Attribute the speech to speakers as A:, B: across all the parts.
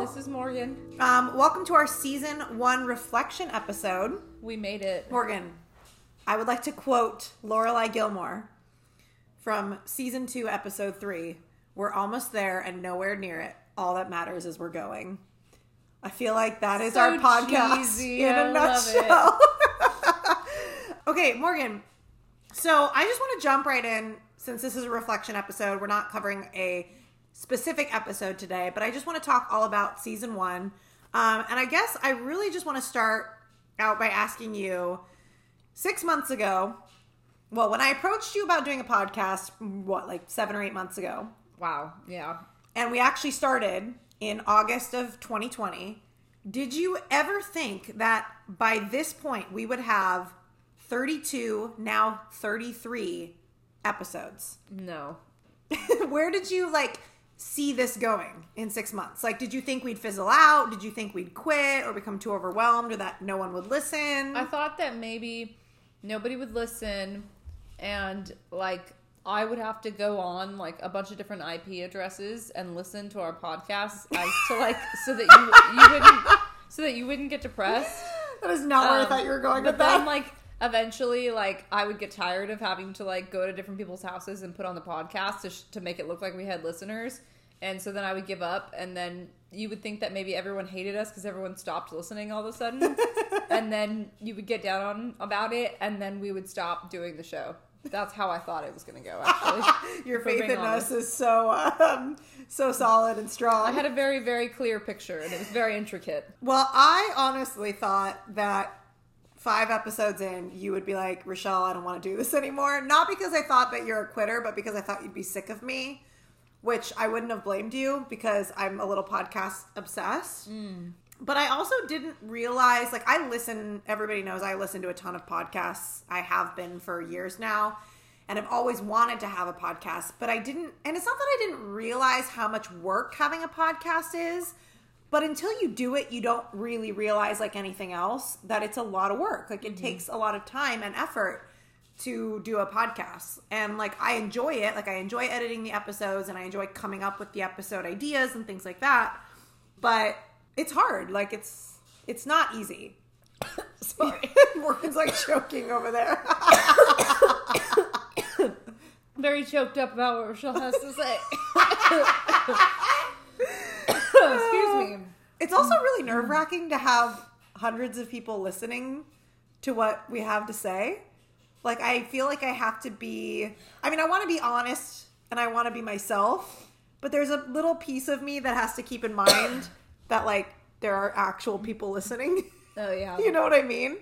A: This is
B: Morgan.
A: um, welcome to our season one reflection episode.
B: We made it.
A: Morgan, I would like to quote Lorelai Gilmore from season two, episode three. We're almost there and nowhere near it. All that matters is we're going. I feel like that is
B: So
A: our podcast
B: cheesy.
A: in
B: I
A: a nutshell. okay, Morgan. So I just want to jump right in since this is a reflection episode. We're not covering a specific episode today, but I just want to talk all about season one. Um, and I guess I really just want to start out by asking you six months ago. Well, when I approached you about doing a podcast, what, like seven or eight months ago,
B: Wow. Yeah.
A: and we actually started in August of 2020. Did you ever think that by this point we would have 32, now 33 episodes?
B: No.
A: Where did you like see this going in six months? Like, did you think we'd fizzle out? Did you think we'd quit or become too overwhelmed or that no one would listen?
B: I thought that maybe nobody would listen and like I would have to go on like a bunch of different IP addresses and listen to our podcasts as to like so that you you wouldn't so that you wouldn't get depressed.
A: that is not where I thought you were going
B: but
A: with that.
B: then like eventually like I would get tired of having to like go to different people's houses and put on the podcast to, sh- to make it look like we had listeners and so then I would give up and then you would think that maybe everyone hated us because everyone stopped listening all of a sudden. And then you would get down on about it and then we would stop doing the show. That's how I thought it was going to go actually
A: Your faith in us is so um, so solid and strong.
B: I had a very very clear picture and it was very intricate.
A: Well, I honestly thought that five episodes in, you would be like, Rochelle, I don't want to do this anymore. Not because I thought that you're a quitter, but because I thought you'd be sick of me, which I wouldn't have blamed you because I'm a little podcast obsessed. Hmm. But I also didn't realize, like, I listen, everybody knows I listen to a ton of podcasts. I have been for years now. And I've always wanted to have a podcast, but I didn't. And it's not that I didn't realize how much work having a podcast is, but until you do it, you don't really realize, like anything else, that it's a lot of work. Like, it mm-hmm. takes a lot of time and effort to do a podcast. And, like, I enjoy it. Like, I enjoy editing the episodes and I enjoy coming up with the episode ideas and things like that. But it's hard. Like, it's it's not easy. Sorry. Morgan's like choking over there.
B: very choked up about what Rochelle has to say excuse me
A: It's also really nerve wracking to have hundreds of people listening to what we have to say. Like, I feel like I have to be, I mean, I want to be honest and I want to be myself, but there's a little piece of me that has to keep in mind that, like, there are actual people listening.
B: Oh yeah.
A: you know what I mean?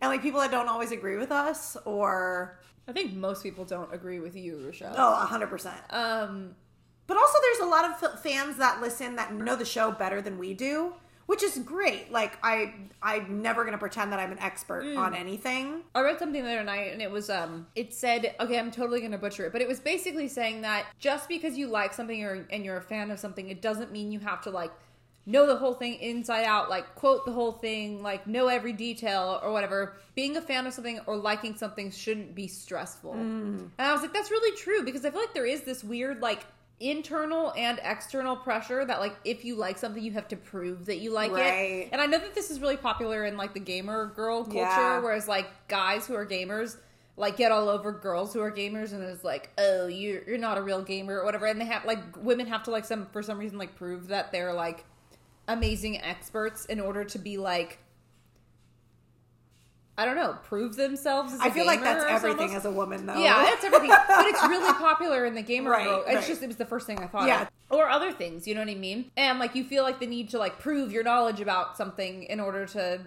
A: And, like, people that don't always agree with us or,
B: I think most people don't agree with you, Rochelle.
A: oh, 100%.
B: Um,
A: But also, there's a lot of f- fans that listen that know the show better than we do, which is great. Like I, I'm never gonna pretend that I'm an expert on anything.
B: I read something the other night, and it was um, it said, okay, I'm totally gonna butcher it, but it was basically saying that just because you like something or and you're a fan of something, it doesn't mean you have to like know the whole thing inside out, like quote the whole thing, like know every detail or whatever. Being a fan of something or liking something shouldn't be stressful. And I was like, that's really true because I feel like there is this weird like internal and external pressure that like if you like something you have to prove that you like
A: Right.
B: it and i know that this is really popular in like the gamer girl culture
A: Yeah.
B: whereas like guys who are gamers like get all over girls who are gamers and it's like oh you're, you're not a real gamer or whatever and they have like women have to like some for some reason like prove that they're like amazing experts in order to be like i don't know prove themselves as a
A: I feel like that's everything
B: almost.
A: as a woman, though.
B: Yeah, that's everything. but it's really popular in the gamer
A: Right,
B: world. It's
A: right.
B: just it was the first thing I thought
A: Yeah.
B: of. Or other things, you know what I mean? And like you feel like the need to like prove your knowledge about something in order to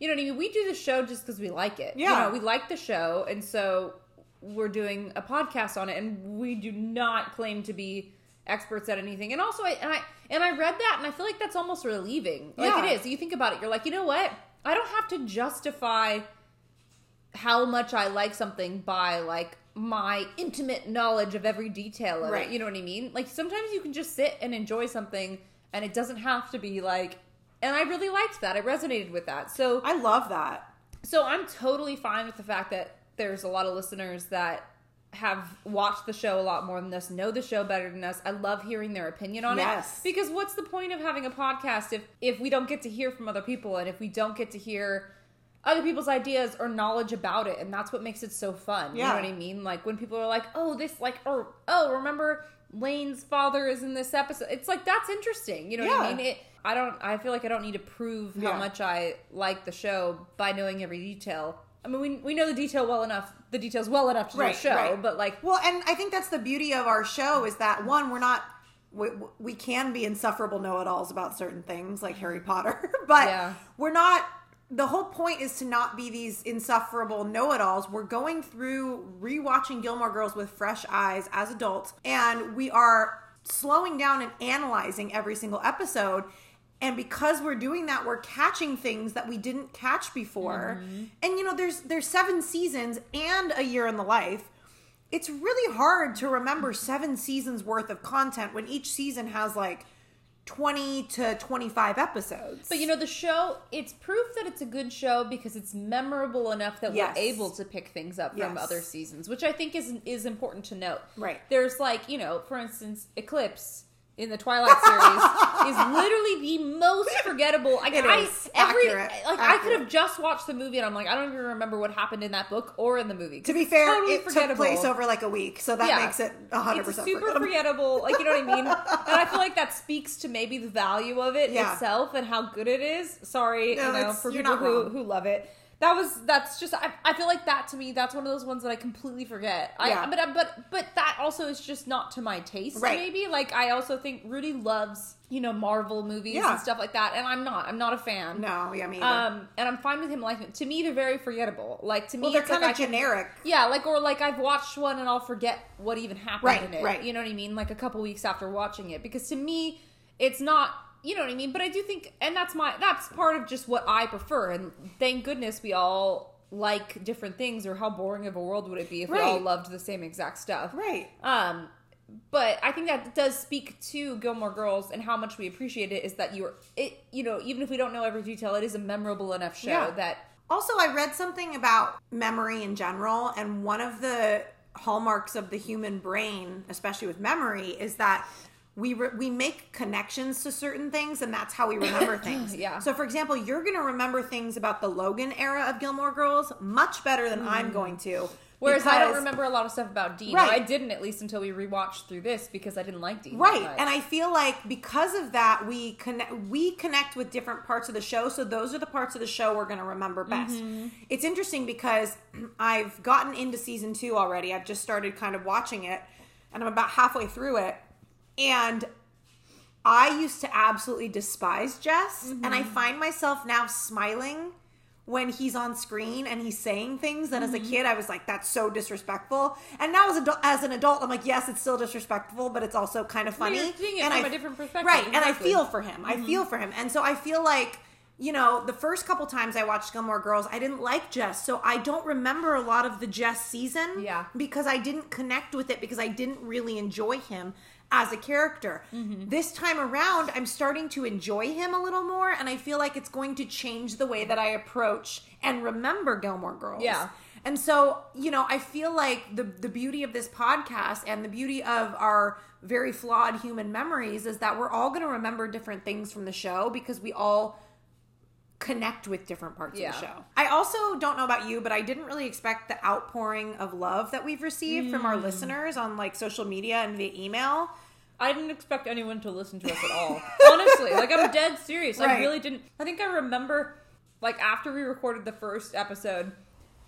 B: you know what I mean? We do the show just because we like it. You
A: Yeah.
B: know, we like the show and so we're doing a podcast on it and we do not claim to be experts at anything. And also I and I and I read that and I feel like that's almost relieving. Like
A: Yeah.
B: it is. You think about it, you're like, you know what? I don't have to justify how much I like something by like my intimate knowledge of every detail of
A: Right.
B: it. You know what I mean? Like sometimes you can just sit and enjoy something and it doesn't have to be like and I really liked that. I resonated with that. So
A: I love that.
B: so I'm totally fine with the fact that there's a lot of listeners that have watched the show a lot more than us, know the show better than us. I love hearing their opinion on
A: Yes.
B: it. Because what's the point of having a podcast if if we don't get to hear from other people and if we don't get to hear other people's ideas or knowledge about it and that's what makes it so fun. You know what I mean? Like when people are like, "Oh, this like or oh, remember Lane's father is in this episode." It's like that's interesting. You know what I mean? It I don't I feel like I don't need to prove how much I like the show by knowing every detail. I mean, we, we know the detail well enough, the details well enough to do a show,
A: right.
B: but like,
A: Well, and I think that's the beauty of our show is that one, we're not we, we can be insufferable know-it-alls about certain things like Harry Potter, but
B: Yeah.
A: we're not. The whole point is to not be these insufferable know-it-alls. We're going through rewatching Gilmore Girls with fresh eyes as adults, and we are slowing down and analyzing every single episode. And because we're doing that, we're catching things that we didn't catch before. Mm-hmm. And you know, there's there's seven seasons and a year in the life it's really hard to remember seven seasons worth of content when each season has like 20 to 25 episodes.
B: but you know, the show, it's proof that it's a good show because it's memorable enough that
A: Yes.
B: we're able to pick things up from
A: Yes.
B: other seasons, which I think is is important to note.
A: Right.
B: There's like, you know, for instance, Eclipse in the Twilight series is literally the most forgettable. Like,
A: It
B: I,
A: is.
B: every
A: Accurate.
B: like I could have just watched the movie and I'm like, I don't even remember what happened in that book or in the movie.
A: to be fair,
B: Totally
A: it took place over like a week, so that
B: Yeah.
A: makes it 100%
B: super
A: forgettable.
B: forgettable. Like you know what I mean? and I feel like that speaks to maybe the value of it
A: Yeah.
B: itself and how good it is. Sorry,
A: No,
B: you know, for people who
A: wrong.
B: who love it. That was that's just I, I feel like that to me that's one of those ones that I completely forget. I
A: Yeah.
B: but but but that also is just not to my taste
A: Right.
B: maybe. Like I also think Rudy loves, you know, Marvel movies
A: Yeah.
B: and stuff like that and I'm not. I'm not a fan.
A: No, yeah, me either.
B: Um and I'm fine with him liking it. To me they're very forgettable. Like to me
A: well, they're kind of
B: can-
A: generic.
B: yeah, like or like I've watched one and I'll forget what even happened
A: Right,
B: in it.
A: right.
B: You know what I mean? Like a couple weeks after watching it, because to me, it's not. You know what I mean? But I do think, and that's my that's part of just what I prefer. And thank goodness we all like different things. Or how boring of a world would it be if we all loved the same exact stuff?
A: Right.
B: Um, but I think that does speak to Gilmore Girls and how much we appreciate it. Is that you're it? You know, even if we don't know every detail, it is a memorable enough show
A: Yeah.
B: that
A: Also, I read something about memory in general, and one of the hallmarks of the human brain, especially with memory, is that we re- we make connections to certain things, and that's how we remember things.
B: Yeah.
A: So, for example, you're going to remember things about the Logan era of Gilmore Girls much better than I'm mm. going to.
B: Whereas I don't remember a lot of stuff about Dean.
A: Right.
B: I didn't at least until we rewatched through this because I didn't like Dean.
A: Right. And I feel like because of that, we connect we connect with different parts of the show. So those are the parts of the show we're gonna remember best. Mm-hmm. It's interesting because I've gotten into season two already. I've just started kind of watching it and I'm about halfway through it. And I used to absolutely despise Jess, and I mm-hmm. find myself now smiling when he's on screen and he's saying things that as a mm-hmm. kid I was like, "That's so disrespectful," and now as, as an adult, I'm like, "Yes, it's still disrespectful, but it's also kind of funny."
B: it
A: and I-
B: a different perspective,
A: right? And I feel for him. I mm-hmm. feel for him, and so I feel like. You know, the first couple times I watched Gilmore Girls, I didn't like Jess, so I don't remember a lot of the Jess season
B: Yeah.
A: because I didn't connect with it because I didn't really enjoy him as a character.
B: Mm-hmm.
A: This time around, I'm starting to enjoy him a little more, and I feel like it's going to change the way that I approach and remember Gilmore Girls.
B: Yeah.
A: And so, you know, I feel like the the beauty of this podcast and the beauty of our very flawed human memories is that we're all going to remember different things from the show because we all connect with different parts
B: Yeah.
A: of the show. I also don't know about you, but I didn't really expect the outpouring of love that we've received from
B: Mm.
A: our listeners on like social media and via email.
B: I didn't expect anyone to listen to us at all. Honestly, like I'm dead serious. I really didn't. I think I remember, like after we recorded the first episode,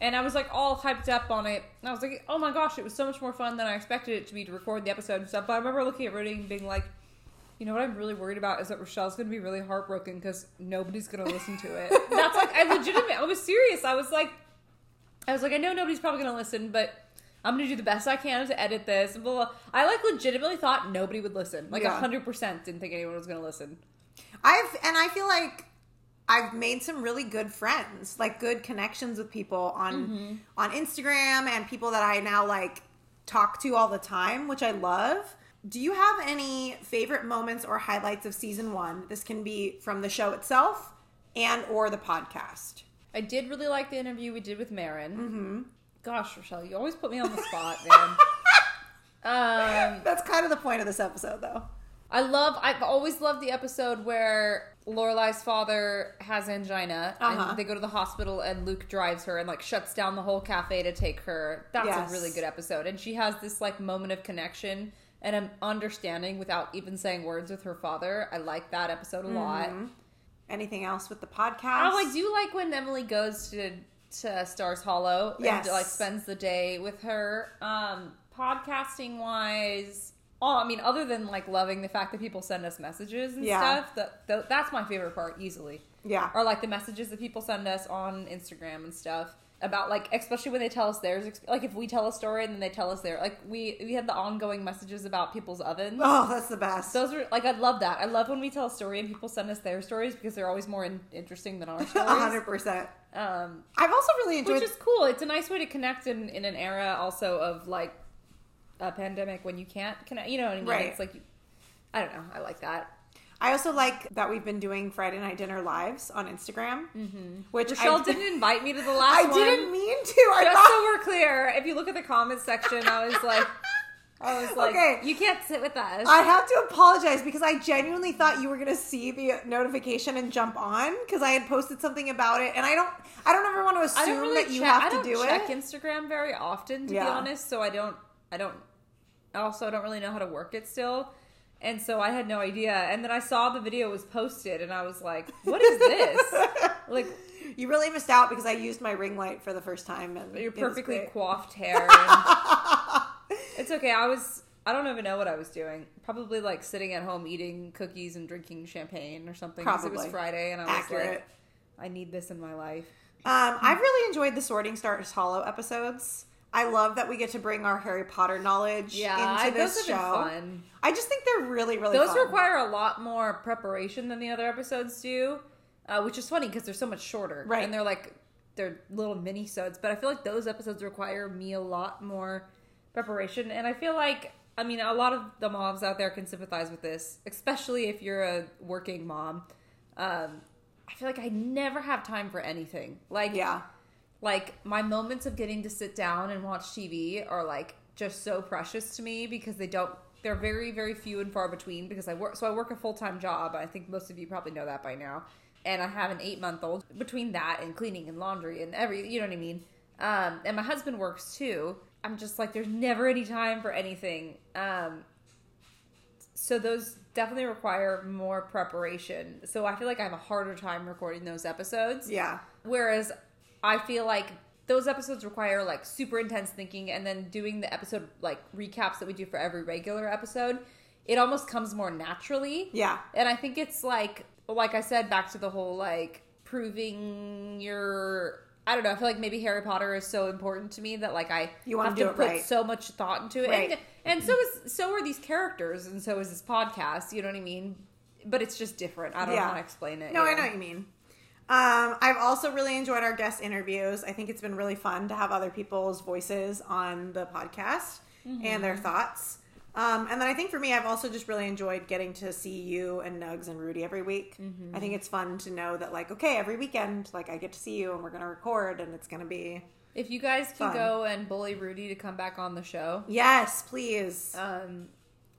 B: and I was like all hyped up on it. And I was like, oh my gosh, it was so much more fun than I expected it to be to record the episode and stuff. But I remember looking at Rudy and being like, you know what I'm really worried about is that Rochelle's going to be really heartbroken because nobody's going to listen to it. That's like I legitimate. I was serious. I was like, I was like, I know nobody's probably going to listen, but. I'm gonna do the best I can to edit this. Blah, blah, blah. I like legitimately thought nobody would listen. Like a
A: Yeah.
B: hundred percent didn't think anyone was gonna listen.
A: I've and I feel like I've made some really good friends, like good connections with people on
B: Mm-hmm.
A: on Instagram and people that I now like talk to all the time, which I love. Do you have any favorite moments or highlights of season 1? This can be from the show itself and or the podcast.
B: I did really like the interview we did with Marin. Gosh, Rochelle, you always put me on the spot, man. um,
A: That's kind of the point of this episode, though.
B: I love. I've always loved the episode where Lorelai's father has angina,
A: Uh-huh.
B: and they go to the hospital, and Luke drives her and like shuts down the whole cafe to take her. That's
A: Yes.
B: a really good episode, and she has this like moment of connection and an understanding without even saying words with her father. I like that episode a lot.
A: Mm-hmm. Anything else with the podcast?
B: Oh, I do like when Emily goes to to Stars Hollow
A: Yes.
B: and like spends the day with her. Um, podcasting wise, oh, I mean, other than like loving the fact that people send us messages and
A: Yeah.
B: stuff, that, that that's my favorite part easily.
A: Yeah.
B: Or like the messages that people send us on Instagram and stuff about like especially when they tell us theirs like if we tell a story and then they tell us their like we we had the ongoing messages about people's ovens
A: Oh, that's the best.
B: those are like I love that. I love when we tell a story and people send us their stories because they're always more in, interesting than our stories.
A: hundred percent.
B: Um,
A: I've also really enjoyed.
B: which is cool. It's a nice way to connect in, in an era also of like a pandemic when you can't connect. You know what I mean?
A: Right.
B: It's like I don't know. I like that.
A: I also like that we've been doing Friday night dinner lives on Instagram, mm-hmm. which
B: Rochelle
A: I
B: didn't invite me to the last
A: I
B: one.
A: didn't mean to. I
B: Just
A: thought.
B: so we're clear, if you look at the comments section, I was like, I was like,
A: Okay.
B: you can't sit with us.
A: I have to apologize because I genuinely thought you were going to see the notification and jump on because I had posted something about it, and I don't. I don't ever want to assume
B: don't really
A: that you
B: check,
A: have
B: I
A: to
B: don't
A: do
B: check
A: it.
B: Instagram very often, to be honest. So I don't. I don't. Also, I don't really know how to work it still, and so I had no idea. And then I saw the video was posted, and I was like, "What is this?" like
A: You really missed out because I used my ring light for the first time, and
B: your perfectly coiffed hair. it's okay. I was. I don't even know what I was doing. Probably like sitting at home eating cookies and drinking champagne or something. 'cause It was
A: Probably.
B: Friday, and I was
A: Accurate.
B: like, "I need this in my life."
A: Um, I've really enjoyed the Sorting Stars Hollow episodes. I love that we get to bring our Harry Potter knowledge
B: Yeah,
A: into this
B: those
A: show.
B: have been fun.
A: I just think they're really, really
B: Those
A: fun.
B: require a lot more preparation than the other episodes do, uh, which is funny because they're so much shorter,
A: Right.
B: And they're like they're little minisodes, but I feel like those episodes require me a lot more preparation, and I feel like I mean a lot of the moms out there can sympathize with this, especially if you're a working mom. Um, I feel like I never have time for anything. Like
A: yeah.
B: Like my moments of getting to sit down and watch TV are like just so precious to me because they don't they're very very few and far between because I work so I work a full-time job. I think most of you probably know that by now. And I have an 8-month-old between that and cleaning and laundry and every you know what I mean. Um and my husband works too. I'm just like there's never any time for anything. Um so those definitely require more preparation. So I feel like I have a harder time recording those episodes.
A: Yeah.
B: Whereas I feel like those episodes require like super intense thinking and then doing the episode like recaps that we do for every regular episode, it almost comes more naturally.
A: Yeah.
B: And I think it's like like I said back to the whole like proving your I don't know, I feel like maybe Harry Potter is so important to me that like I
A: You
B: have
A: do
B: to put
A: right.
B: so much thought into it.
A: Right.
B: And and so is so are these characters and so is this podcast, you know what I mean? But it's just different. I don't know how to explain it.
A: No, I know what you mean. Um, I've also really enjoyed our guest interviews. I think it's been really fun to have other people's voices on the podcast and
B: Mm-hmm.
A: their thoughts. Um, and then I think for me, I've also just really enjoyed getting to see you and Nugs and Rudy every week.
B: Mm-hmm.
A: I think it's fun to know that, like, okay, every weekend, like, I get to see you and we're going to record and it's going to be.
B: If you guys can
A: Fun.
B: go and bully Rudy to come back on the show,
A: Yes, please.
B: um,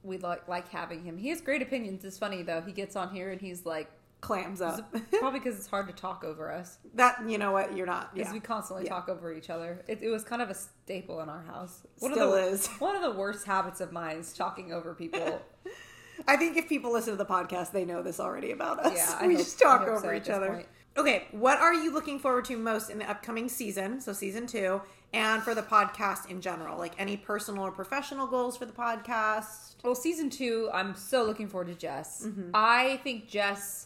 B: we like like having him. He has great opinions. It's funny though. He gets on here and he's like,
A: Clams up.
B: probably because it's hard to talk over us,
A: that, you know what? You're not.
B: because
A: Yeah.
B: we constantly
A: Yeah.
B: talk over each other. It, it was kind of a staple in our house. One
A: Still
B: of the,
A: is.
B: One of the worst habits of mine is talking over people.
A: I think if people listen to the podcast, they know this already about us.
B: Yeah, I
A: we
B: hope-
A: just talk over
B: so
A: each other.
B: point.
A: Okay, what are you looking forward to most in the upcoming season? So season two, and for the podcast in general, like any personal or professional goals for the podcast.
B: Well, season two, I'm so looking forward to Jess.
A: Mm-hmm.
B: I think Jess,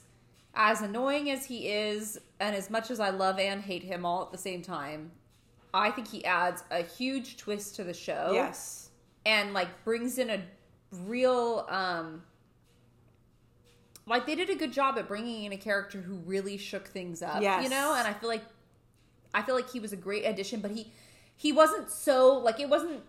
B: as annoying as he is, and as much as I love and hate him all at the same time, I think he adds a huge twist to the show.
A: Yes,
B: And like brings in a real um like they did a good job at bringing in a character who really shook things up,
A: Yes.
B: you know? And I feel like I feel like he was a great addition, but he he wasn't so like it wasn't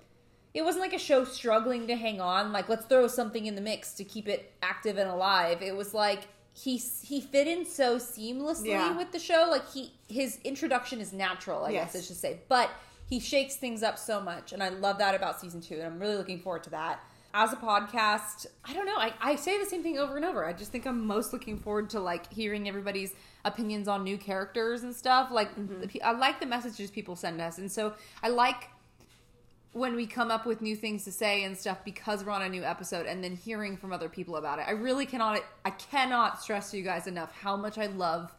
B: it wasn't like a show struggling to hang on like let's throw something in the mix to keep it active and alive it was like he he fit in so seamlessly
A: Yeah.
B: with the show like he his introduction is natural i
A: Yes.
B: guess i should say but he shakes things up so much, and I love that about season two, and I'm really looking forward to that. As a podcast, I don't know. I, I say the same thing over and over. I just think I'm most looking forward to like hearing everybody's opinions on new characters and stuff. Like, mm-hmm. the, I like the messages people send us, and so I like when we come up with new things to say and stuff because we're on a new episode and then hearing from other people about it. I really cannot I cannot stress to you guys enough how much I love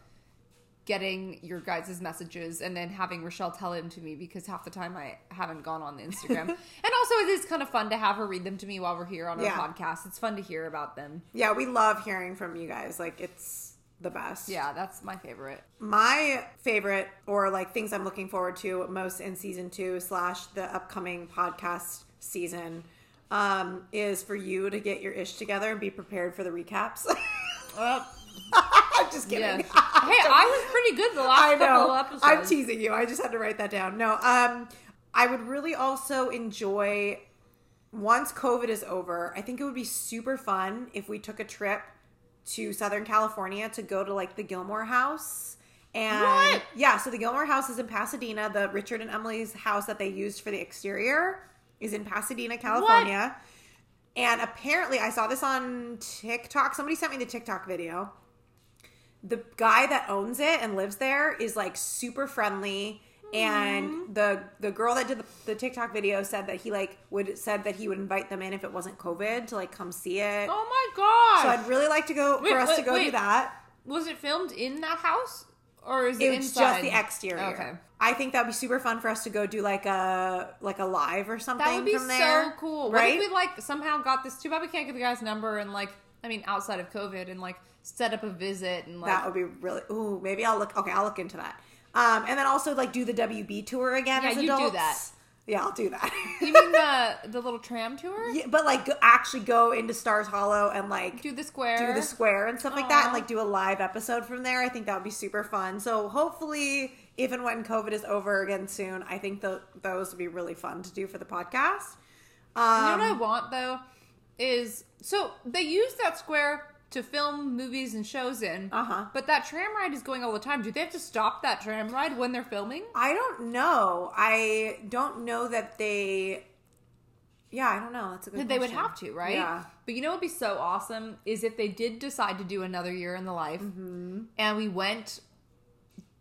B: getting your guys' messages and then having Rochelle tell them to me because half the time I haven't gone on the Instagram. and also it is kind of fun to have her read them to me while we're here on our
A: Yeah.
B: podcast. It's fun to hear about them.
A: Yeah, we love hearing from you guys. Like it's the best.
B: Yeah, that's my favorite.
A: My favorite, or like things I'm looking forward to most in season two slash the upcoming podcast season, um, is for you to get your ish together and be prepared for the recaps.
B: Uh,
A: I'm just kidding.
B: hey, I was pretty good the last
A: I
B: couple
A: know.
B: episodes.
A: I'm teasing you. I just had to write that down. No, um, I would really also enjoy once COVID is over. I think it would be super fun if we took a trip to Southern California to go to like the Gilmore House. And
B: What?
A: yeah, so the Gilmore House is in Pasadena. The Richard and Emily's house that they used for the exterior is in Pasadena, California. And apparently, I saw this on TikTok. Somebody sent me the TikTok video the guy that owns it and lives there is like super friendly and the the girl that did the, the TikTok video said that he like would said that he would invite them in if it wasn't COVID to like come see it.
B: oh my god.
A: So I'd really like to go
B: Wait,
A: for us to
B: wait,
A: go do that.
B: was it filmed in that house? Or is it,
A: It was
B: inside?
A: just the exterior.
B: Okay.
A: I think that'd be super fun for us to go do like a like a live or something.
B: That would be
A: from there,
B: so cool.
A: right?
B: What if we like somehow got this? Too bad we can't get the guy's number and like, I mean, outside of COVID and like set up a visit and like.
A: that would be really. Ooh, maybe I'll look. Okay, I'll look into that. Um, and then also like do the WB tour again.
B: Yeah,
A: as
B: you do
A: adults.
B: that.
A: Yeah, I'll do that.
B: you mean the the little tram tour?
A: Yeah, but like go, actually go into Stars Hollow and like
B: Do the square.
A: do the square and stuff like that, and like do a live episode from there. I think that would be super fun. So hopefully, if and when COVID is over again soon, I think tho- those would be really fun to do for the podcast.
B: You know
A: Um,
B: what I want though is so they use that square to film movies and shows in.
A: Uh-huh.
B: But that tram ride is going all the time. Do they have to stop that tram ride when they're filming?
A: I don't know. I don't know that they. Yeah, I don't know. That's a good. Question.
B: They would have to, right?
A: Yeah.
B: But you know what would be so awesome is if they did decide to do another year in the life
A: Mm-hmm.
B: and we went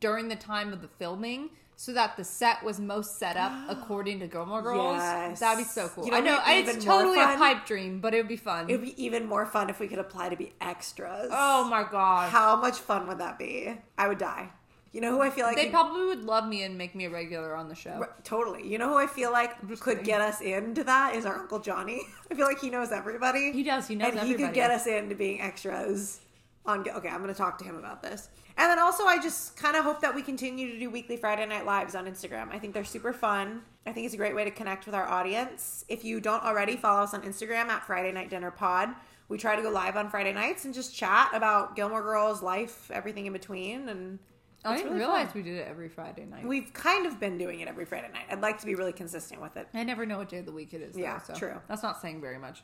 B: during the time of the filming so that the set was most set up according to Gilmore Girls.
A: Yes.
B: That'd be so cool.
A: You know
B: I know it's totally a pipe dream, but it would be fun.
A: It would be even more fun if we could apply to be extras.
B: oh my god.
A: How much fun would that be? I would die. You know who I feel like
B: they probably would love me and make me a regular on the show.
A: Totally. You know who I feel like could
B: kidding.
A: get us into that is our Uncle Johnny. I feel like he knows everybody.
B: He does. He knows
A: and he could get us into being extras. On okay, I'm going to talk to him about this. And then also, I just kind of hope that we continue to do weekly Friday Night Lives on Instagram. I think they're super fun. I think it's a great way to connect with our audience. If you don't already, follow us on Instagram at Friday Night Dinner Pod. We try to go live on Friday nights and just chat about Gilmore Girls, life, everything in between, and
B: I didn't
A: really
B: realize
A: fun.
B: we did it every Friday night.
A: We've kind of been doing it every Friday night. I'd like to be really consistent with it.
B: I never know what day of the week it is. Though,
A: Yeah,
B: so
A: true.
B: That's not saying very much.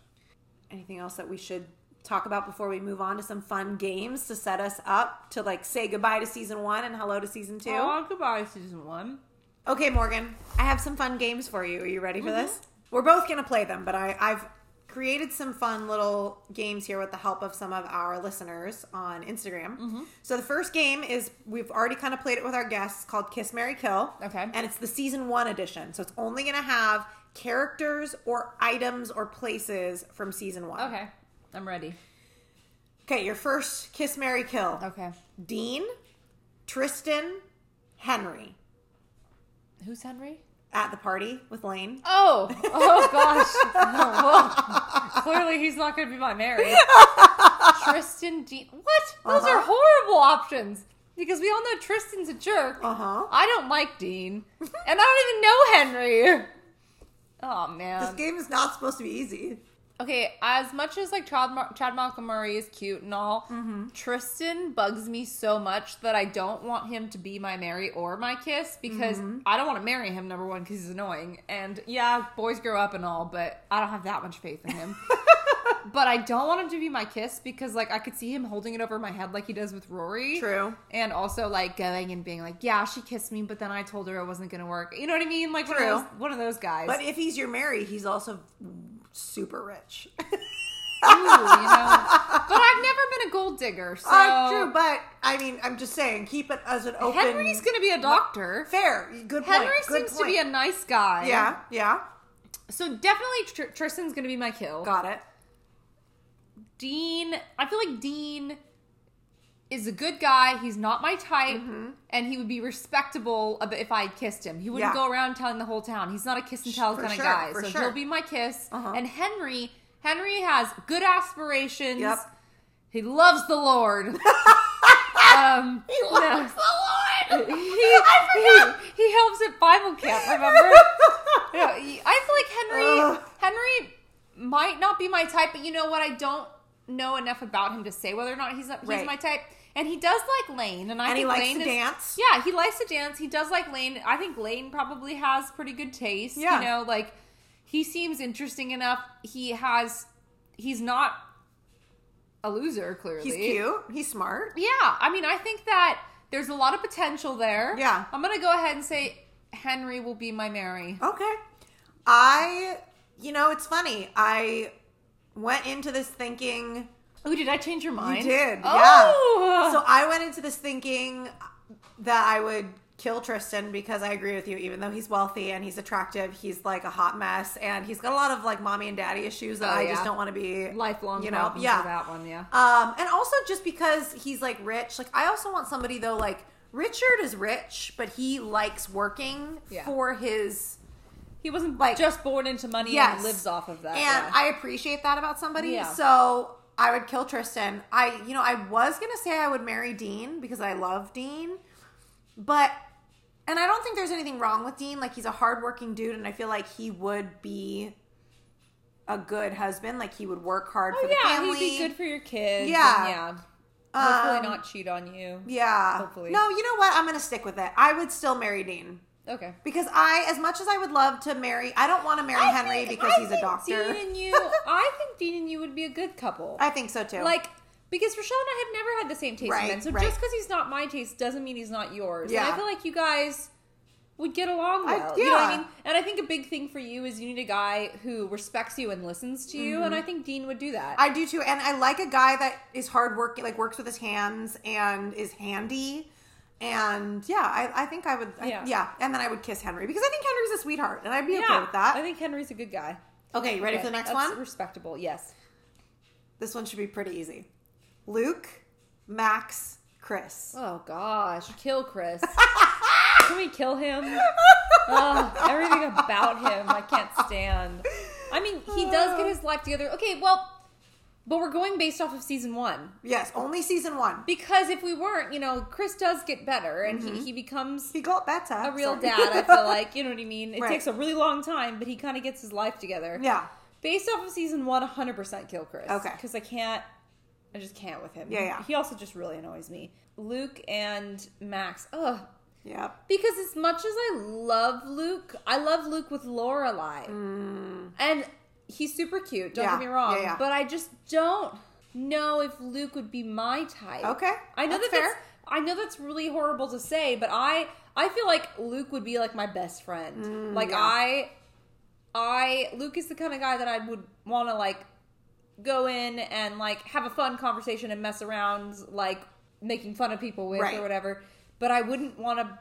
A: anything else that we should talk about before we move on to some fun games to set us up to like say goodbye to season one and hello to season two?
B: Oh, goodbye, season one.
A: Okay, Morgan, I have some fun games for you. Are you ready for mm-hmm. this? We're both gonna play them, but I, I've created some fun little games here with the help of some of our listeners on Instagram. Mm-hmm. So the first game is we've already kind of played it with our guests called Kiss Mary Kill.
B: Okay.
A: And it's the season one edition. So it's only gonna have characters or items or places from season one.
B: Okay, I'm ready.
A: Okay, your first Kiss Mary Kill.
B: Okay.
A: Dean, Tristan, Henry
B: Who's Henry?
A: at the party with Lane.
B: Oh, oh gosh. well, clearly he's not going to be my Mary. Tristan Dean. What? Those are
A: Uh-huh.
B: horrible options. Because we all know Tristan's a jerk.
A: Uh huh.
B: I don't like Dean. And I don't even know Henry. Oh, man, This
A: game is not supposed to be easy.
B: Okay, as much as like Chad, Mar- Chad Malcolm Murray is cute and all,
A: Mm-hmm.
B: Tristan bugs me so much that I don't want him to be my Mary or my kiss because I don't want to marry him. Number one, because he's annoying, and yeah, boys grow up and all, but I don't have that much faith in him. but I don't want him to be my kiss because like I could see him holding it over my head like he does with Rory.
A: True.
B: And also like going and being like, yeah, she kissed me, but then I told her it wasn't gonna work. You know what I mean? Like one of those one of those guys.
A: But if he's your Mary, he's also super rich.
B: Ooh, you know. But I've never been a gold digger, so
A: Uh, true, but I mean, I'm just saying, keep it as an open.
B: Henry's gonna be a doctor.
A: fair. Good point.
B: Henry
A: Good
B: seems to be a nice guy.
A: yeah, yeah.
B: So definitely Tr- Tristan's gonna be my kill.
A: Got it.
B: Dean, I feel like Dean is a good guy. He's not my type, and he would be respectable if I had kissed him. He wouldn't
A: Mm-hmm. Yeah.
B: go around telling the whole town. He's not a kiss and tell
A: For
B: kind
A: sure,
B: of guy. So
A: sure.
B: he'll be my kiss.
A: Uh-huh.
B: And Henry, Henry has good aspirations.
A: Yep.
B: He loves the Lord. um,
A: He
B: no.
A: loves the Lord.
B: he, he, he helps at Bible camp, remember? Yeah, I feel like Henry
A: Ugh.
B: Henry might not be my type, but you know what? I don't know enough about him to say whether or not he's he's
A: Right.
B: my type. And he does like Lane, and I
A: And he likes
B: Lane
A: to
B: is,
A: dance.
B: Yeah, he likes to dance. He does like Lane. I think Lane probably has pretty good taste.
A: Yeah.
B: You know, like he seems interesting enough. He has he's not a loser, clearly.
A: He's cute. He's smart.
B: Yeah, I mean, I think that there's a lot of potential there.
A: Yeah.
B: I'm gonna go ahead and say Henry will be my Mary.
A: Okay. I, you know, it's funny. I went into this thinking.
B: Oh, did I change your mind?
A: You did,
B: Oh,
A: So I went into this thinking that I would kill Tristan because I agree with you. Even though he's wealthy and he's attractive, he's like a hot mess, and he's got a lot of like mommy and daddy issues that
B: Oh,
A: I
B: yeah.
A: just don't want to be
B: lifelong
A: You know, yeah.
B: that one. Yeah.
A: Um, and also just because he's like rich, like I also want somebody though, like Richard is rich, but he likes working
B: Yeah.
A: for his
B: He wasn't
A: Like-
B: just born into money
A: Yes.
B: and lives off of that.
A: and
B: yeah.
A: I appreciate that about somebody.
B: Yeah.
A: So I would kill Tristan. I, you know, I was gonna say I would marry Dean because I love Dean, but and I don't think there's anything wrong with Dean. Like he's a hardworking dude, and I feel like he would be a good husband. Like he would work hard
B: oh
A: for the
B: yeah,
A: family.
B: he'd be good for your kids.
A: Yeah.
B: yeah. Hopefully
A: Um,
B: not cheat on you.
A: Yeah.
B: Hopefully.
A: No, you know what? I'm gonna stick with it. I would still marry Dean.
B: Okay.
A: Because I, as much as I would love to marry, I don't want to marry
B: I
A: Henry
B: think-
A: because
B: I
A: he's a doctor.
B: Dean and you, I think Dean and you would be a good couple.
A: I think so too.
B: like because Rochelle and I have never had the same taste
A: Right,
B: in men. So
A: right.
B: just because he's not my taste doesn't mean he's not yours.
A: Yeah.
B: And I feel like you guys would get along
A: I-
B: well. You know what I mean? And I think a big thing for you is you need a guy who respects you and listens to you. And I think Dean would do that.
A: Mm-hmm. I do too, and I like a guy that is hardworking, like works with his hands and is handy. And yeah, I, I think I would. I-
B: Yeah.
A: yeah, and then I would kiss Henry because I think Henry's a sweetheart, and I'd be
B: yeah,
A: okay with that.
B: I think Henry's a good guy.
A: okay, you ready
B: Okay,
A: for the next
B: that's
A: one?
B: Respectable, yes.
A: This one should be pretty easy. Luke, Max, Chris.
B: Oh gosh, kill Chris. Can we kill him? Oh, everything about him I can't stand. I mean, he does get his life together. Okay, well, but we're going based off of season one.
A: Yes, only season one.
B: Because if we weren't, you know, Chris does get better and he, mm-hmm. he becomes
A: He got better.
B: a real
A: Sorry.
B: dad, I feel like. You know what I mean? It
A: Right.
B: takes a really long time, but he kind of gets his life together.
A: yeah,
B: Based off of season one, 100% kill Chris.
A: Okay.
B: Because I can't, I just can't with him.
A: Yeah, yeah.
B: He also just really annoys me. Luke and Max. Ugh.
A: Yeah.
B: Because as much as I love Luke, I love Luke with Lorelai. Mm. And he's super cute, don't.
A: Yeah,
B: get me wrong.
A: yeah, yeah.
B: But I just don't know if Luke would be my type.
A: Okay,
B: I know
A: that's
B: that
A: fair.
B: that's I know that's really horrible to say, but I I feel like Luke would be like my best friend. like
A: Mm, yeah.
B: I I Luke is the kind of guy that I would want to like go in and like have a fun conversation and mess around like making fun of people with
A: Right.
B: or whatever. But I wouldn't want to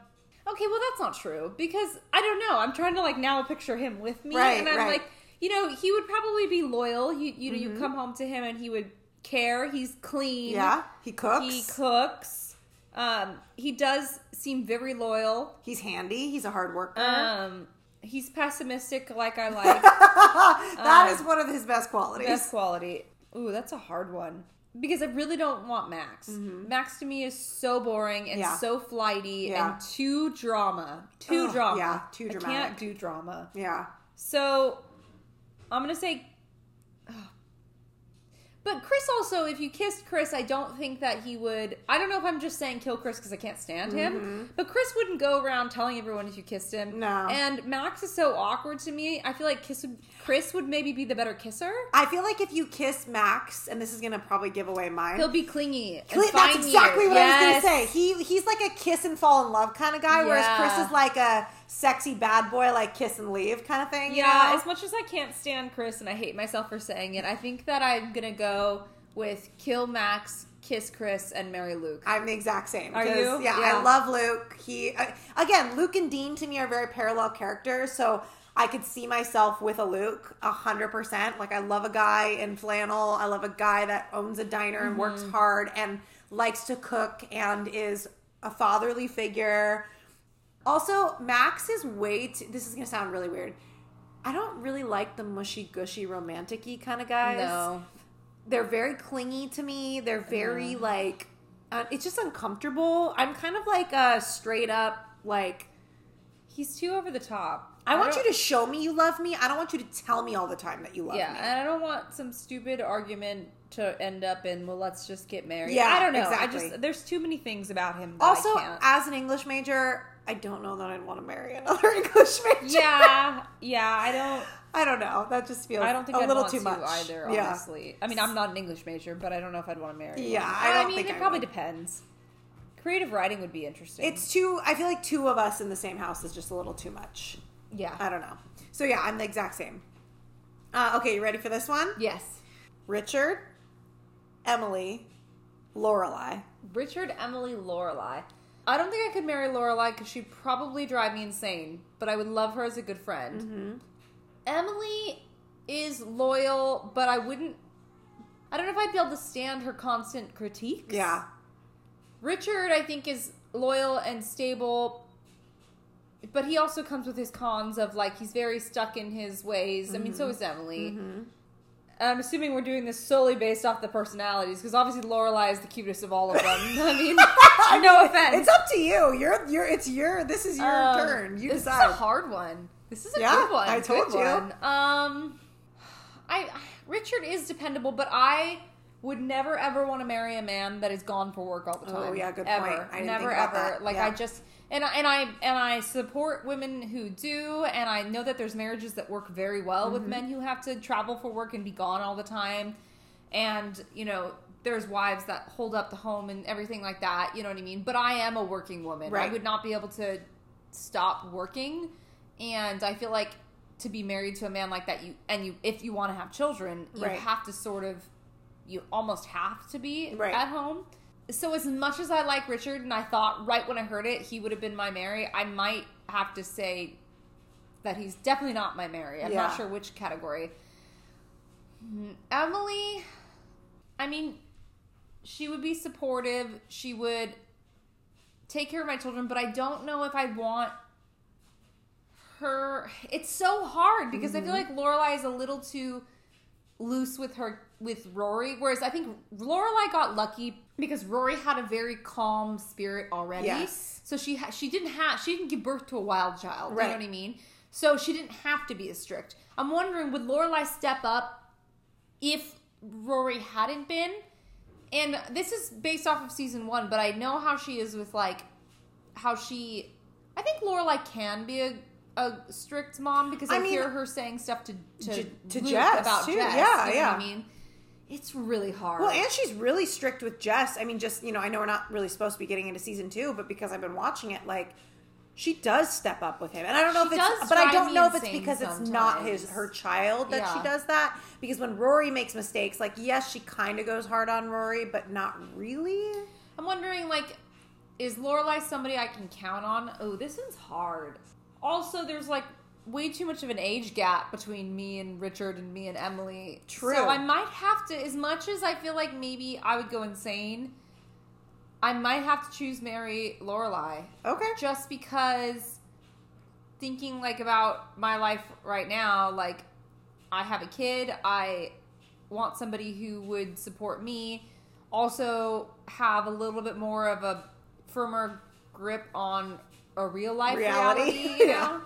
B: Okay, well that's not true because I don't know. I'm trying to like now picture him with me
A: Right,
B: and I'm
A: right.
B: like, you know, he would probably be loyal. You you know,
A: Mm-hmm.
B: you come home to him and he would care. He's clean.
A: Yeah, he cooks.
B: He cooks. Um, he does seem very loyal.
A: He's handy. He's a hard worker.
B: Um, he's pessimistic, like I like.
A: That
B: uh,
A: is one of his best qualities.
B: Best quality. Ooh, that's a hard one because I really don't want Max. Max to me is so boring and
A: Mm-hmm. Yeah.
B: so flighty
A: Yeah.
B: and too drama. Too
A: Ugh,
B: drama.
A: yeah, too
B: I
A: dramatic.
B: can't do drama.
A: Yeah.
B: So I'm gonna say, but But Chris also, if you kissed Chris, I don't think that he would. I don't know if I'm just saying kill Chris because I can't stand him. But Chris wouldn't go around telling everyone if you kissed him.
A: Mm-hmm. No.
B: And Max is so awkward to me. I feel like kiss would, Chris would maybe be the better kisser.
A: I feel like if you kiss Max, and this is gonna probably give away mine.
B: He'll be clingy.
A: Cle- That's exactly
B: you.
A: what I was gonna say. He he's like a kiss and fall in love kind of guy, whereas Chris is like a sexy bad boy, like kiss and leave kind of thing. you
B: Yeah,
A: know?
B: as much as I can't stand Chris and I hate myself for saying it, I think that I'm gonna go with kill Max, kiss Chris, and marry Luke.
A: I'm the exact same.
B: Are you?
A: Yeah,
B: Yeah.
A: I love Luke. He uh, again, Luke and Dean to me are very parallel characters, so I could see myself with a Luke a hundred percent. Like I love a guy in flannel. I love a guy that owns a diner and works
B: Mm-hmm.
A: hard and likes to cook and is a fatherly figure. Also, Max is way too. This is gonna sound really weird. I don't really like the mushy gushy romantic kind of guys
B: no,
A: they're very clingy to me. They're very like uh, it's just uncomfortable. I'm kind of like a straight up like
B: he's too over the top.
A: I want
B: don't-
A: you to show me you love me. I don't want you to tell me all the time that you love
B: Yeah,
A: me.
B: and I don't want some stupid argument to end up in. Well, let's just get married.
A: Yeah,
B: I don't know.
A: exactly.
B: I just there's too many things about him. That
A: Also,
B: I can't.
A: as an English major, I don't know that I'd want to marry another English major.
B: yeah, yeah. I don't.
A: I don't know. That just feels
B: I don't think
A: a
B: I'd
A: little
B: want
A: too
B: to
A: much
B: either.
A: Yeah.
B: Honestly, I mean, I'm not an English major, but I don't know if I'd want to marry.
A: Yeah. I don't
B: mean,
A: think
B: it
A: I
B: probably
A: would.
B: depends. Creative writing would be interesting.
A: It's too. I feel like two of us in the same house is just a little too much.
B: Yeah.
A: I don't know. So yeah, I'm the exact same. Uh, okay, you ready for this one?
B: yes.
A: Richard, Emily, Lorelai.
B: Richard, Emily, Lorelai. I don't think I could marry Lorelai because she'd probably drive me insane, but I would love her as a good friend.
A: Mm-hmm.
B: Emily is loyal, but I wouldn't. I don't know if I'd be able to stand her constant critiques.
A: Yeah.
B: Richard, I think, is loyal and stable, but he also comes with his cons of like he's very stuck in his ways. I mean, so is Emily.
A: Mm-hmm.
B: I'm assuming we're doing this solely based off the personalities because obviously Lorelai is the cutest of all of them. I mean, no offense.
A: It's up to you. You're you're it's your this is your
B: Um,
A: turn. You
B: this
A: decide.
B: is a hard one. This is a
A: Yeah,
B: good one.
A: I told
B: Good
A: you.
B: one. Um, I Richard is dependable, but I would never ever want to marry a man that is gone for work all the time.
A: Oh, yeah, good
B: ever.
A: point. I
B: never ever. Like
A: Yeah.
B: I just and I, and I and I support women who do, and I know that there's marriages that work very well with
A: Mm-hmm.
B: men who have to travel for work and be gone all the time, and you know. There's wives that hold up the home and everything like that, you know what I mean? But I am a working woman.
A: Right.
B: I would not be able to stop working and i feel like to be married to a man like that you and you if you want to have children you
A: Right.
B: have to sort of you almost have to be
A: Right.
B: at home so as much as i like richard and i thought right when i heard it he would have been my mary i might have to say that he's definitely not my mary i'm
A: Yeah.
B: not sure which category emily i mean she would be supportive she would take care of my children, but I don't know if I want her. It's so hard because I feel mm-hmm. like Lorelai is a little too loose with her with Rory, whereas I think Lorelai got lucky because Rory had a very calm spirit already.
A: Yes.
B: So she ha- she didn't have she didn't give birth to a wild child. You know what I mean? So she didn't have to be as strict. I'm wondering would Lorelai step up if Rory hadn't been? And this is based off of season one, but I know how she is with like how she. I think Lorelai can be a, a strict mom because I,
A: I mean-
B: hear her saying stuff to to,
A: J- to Jess,
B: about
A: too.
B: Jess.
A: Yeah,
B: you know
A: yeah.
B: What I mean, it's really hard.
A: Well, and she's really strict with Jess. I mean, just you know, I know we're not really supposed to be getting into season two, but because I've been watching it, like she does step up with him, and I don't know
B: She
A: if it's, but I don't know if it's because it's not his her child that she does that. Because when Rory makes mistakes, like yes, she kind of goes hard on Rory, but not really.
B: I'm wondering, like, is Lorelai somebody I can count on? Oh, this one's hard. Also, there's like way too much of an age gap between me and Richard and me and Emily.
A: True.
B: So I might have to, as much as I feel like maybe I would go insane, I might have to choose Mary Lorelai
A: Okay.
B: just because thinking like about my life right now, like I have a kid, I want somebody who would support me, also have a little bit more of a firmer grip on a real life
A: Reality.
B: reality, you
A: Yeah.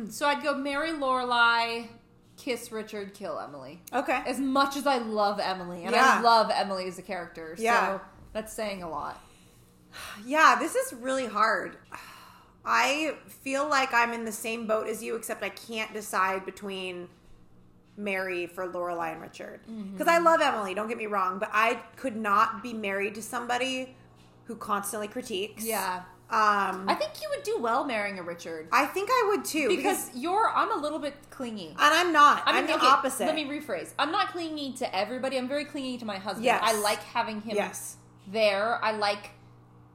B: so I'd go marry Lorelai, kiss Richard, kill Emily.
A: Okay.
B: As much as I love Emily, and
A: Yeah.
B: I love Emily as a character,
A: Yeah.
B: so that's saying a lot.
A: Yeah, this is really hard. I feel like I'm in the same boat as you, except I can't decide between Mary for Lorelai and Richard. Mm-hmm. Because I love Emily, don't get me wrong, but I could not be married to somebody who constantly critiques.
B: Yeah.
A: Um,
B: I think you would do well marrying a Richard.
A: I think I would too.
B: because you're, I'm a little bit clingy.
A: and I'm not.
B: I
A: I'm
B: mean,
A: the
B: okay,
A: opposite.
B: Let me rephrase. I'm not clingy to everybody. I'm very clingy to my husband.
A: Yes.
B: I like having him
A: yes.
B: there. I like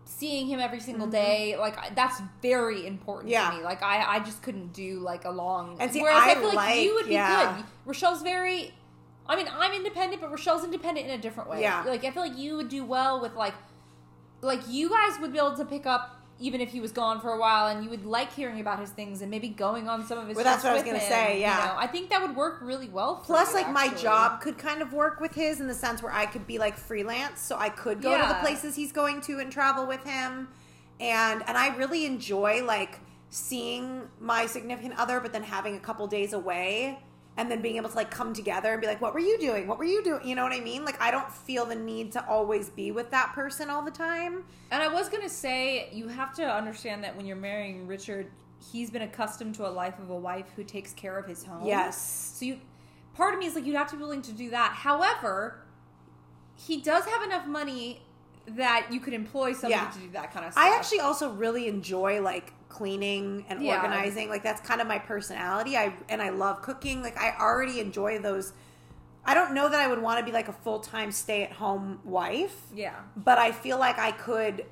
B: seeing him every single day. Like that's very important
A: Mm-hmm. Yeah.
B: to me. Like I, I just couldn't do like a long.
A: And see,
B: whereas I,
A: I
B: feel like,
A: like-
B: you would be
A: yeah.
B: good. Rochelle's very. I mean, I'm independent, but Rochelle's independent in a different way.
A: Yeah.
B: Like I feel like you would do well with like, like you guys would be able to pick up. Even if he was gone for a while, and you would like hearing about his things, and maybe going on some of his.
A: Well, that's what I was gonna
B: him,
A: say,
B: you
A: yeah.
B: know? I think that would work really well. For
A: Plus,
B: you,
A: like my job could kind of work with his in the sense where I could be like freelance, so I could go to the places he's going to and travel with him, and and I really enjoy like seeing my significant other, but then having a couple days away, and then being able to like come together and be like, "What were you doing? What were you doing?" You know what I mean? Like I don't feel the need to always be with that person all the time.
B: And I was gonna say, you have to understand that when you're marrying Richard, he's been accustomed to a life of a wife who takes care of his home.
A: Yes.
B: So you, part of me is like, you'd have to be willing to do that. However, he does have enough money that you could employ somebody
A: Yeah.
B: to do that kind of stuff.
A: I actually also really enjoy like cleaning and
B: Yeah.
A: organizing. Like that's kind of my personality. I and I love cooking. Like I already enjoy those. I don't know that I would want to be like a full time stay at home wife,
B: yeah.
A: but I feel like I could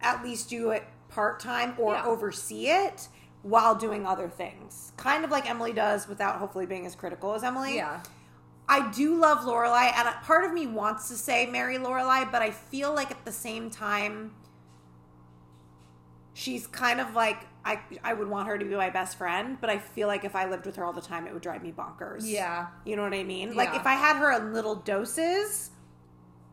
A: at least do it part time or
B: Yeah.
A: oversee it while doing other things. Kind of like Emily does without hopefully being as critical as Emily.
B: Yeah.
A: I do love Lorelai, and part of me wants to say marry Lorelai, but I feel like at the same time, she's kind of like I. I would want her to be my best friend, but I feel like if I lived with her all the time, it would drive me bonkers.
B: Yeah.
A: you know what I mean. Like if I had her in little doses,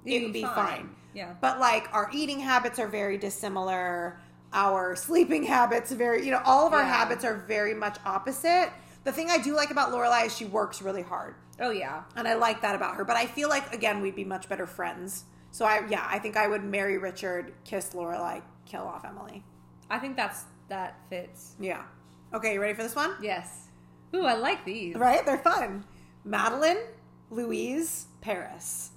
A: it
B: You'd
A: would
B: be
A: be
B: fine.
A: fine.
B: Yeah.
A: But like our eating habits are very dissimilar. Our sleeping habits very, you know, all of our
B: Yeah.
A: habits are very much opposite. The thing I do like about Lorelai is she works really hard
B: Oh yeah.
A: and I like that about her. But I feel like again we'd be much better friends. So I yeah, I think I would marry Richard, kiss Lorelai, kill off Emily.
B: I think that's that fits.
A: Yeah. Okay, you ready for this one?
B: Yes. Ooh, I like these.
A: Right? They're fun. Madeline, Louise, Paris.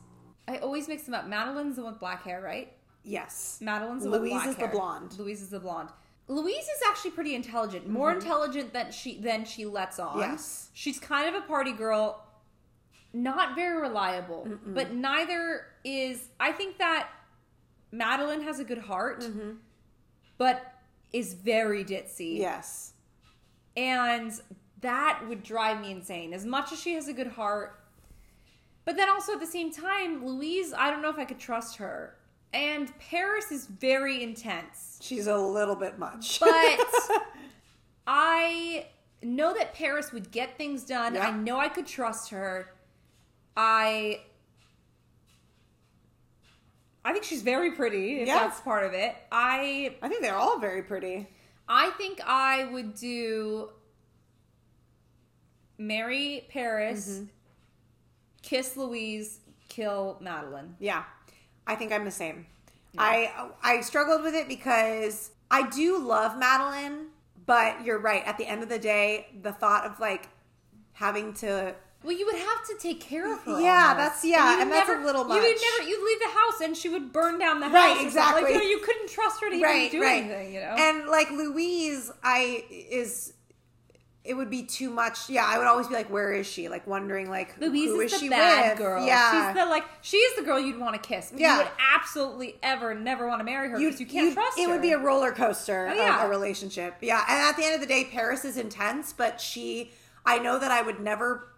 B: I always mix them up. Madeline's the one with black hair, right?
A: Yes.
B: Madeline's the one with
A: Louise is the blonde.
B: Louise is the blonde. Louise is actually pretty intelligent, more intelligent than she than she lets on.
A: Mm-hmm. Yes.
B: she's kind of a party girl, not very reliable, but neither is. I think that Madeline has a good heart,
A: Mm-hmm.
B: but is very ditzy.
A: Yes.
B: And that would drive me insane. As much as she has a good heart, but then also at the same time, Louise, I don't know if I could trust her. And Paris is very intense.
A: She's a little bit much.
B: But I know that Paris would get things done.
A: Yeah.
B: I know I could trust her. I I think she's very pretty, if
A: Yeah.
B: that's part of it. I
A: I think they're all very pretty.
B: I think I would do marry Paris,
A: Mm-hmm.
B: kiss Louise, kill Madeline.
A: Yeah, I think I'm the same. I I struggled with it because I do love Madeline, but you're right. At the end of the day, the thought of like having to
B: Well, you would have to take care of her.
A: Yeah,
B: almost.
A: that's- yeah,
B: you
A: and
B: would
A: that's a little much.
B: You would never. You'd leave the house, and she would burn down the house.
A: Right, exactly.
B: Like, you, know, you couldn't trust her to
A: right
B: even do
A: right
B: anything. You know.
A: and like Louise, I is it would be too much. Yeah, I would always be like, where is she? Like wondering like
B: Louise
A: who
B: is,
A: is
B: the
A: she
B: bad
A: with?
B: girl.
A: Yeah,
B: she's the like she's the girl you'd want to kiss. But
A: Yeah.
B: you would absolutely ever never want to marry her because you can't trust
A: it
B: her.
A: would be a roller coaster
B: Oh, yeah.
A: of a relationship. Yeah, and at the end of the day, Paris is intense, but she, I know that I would never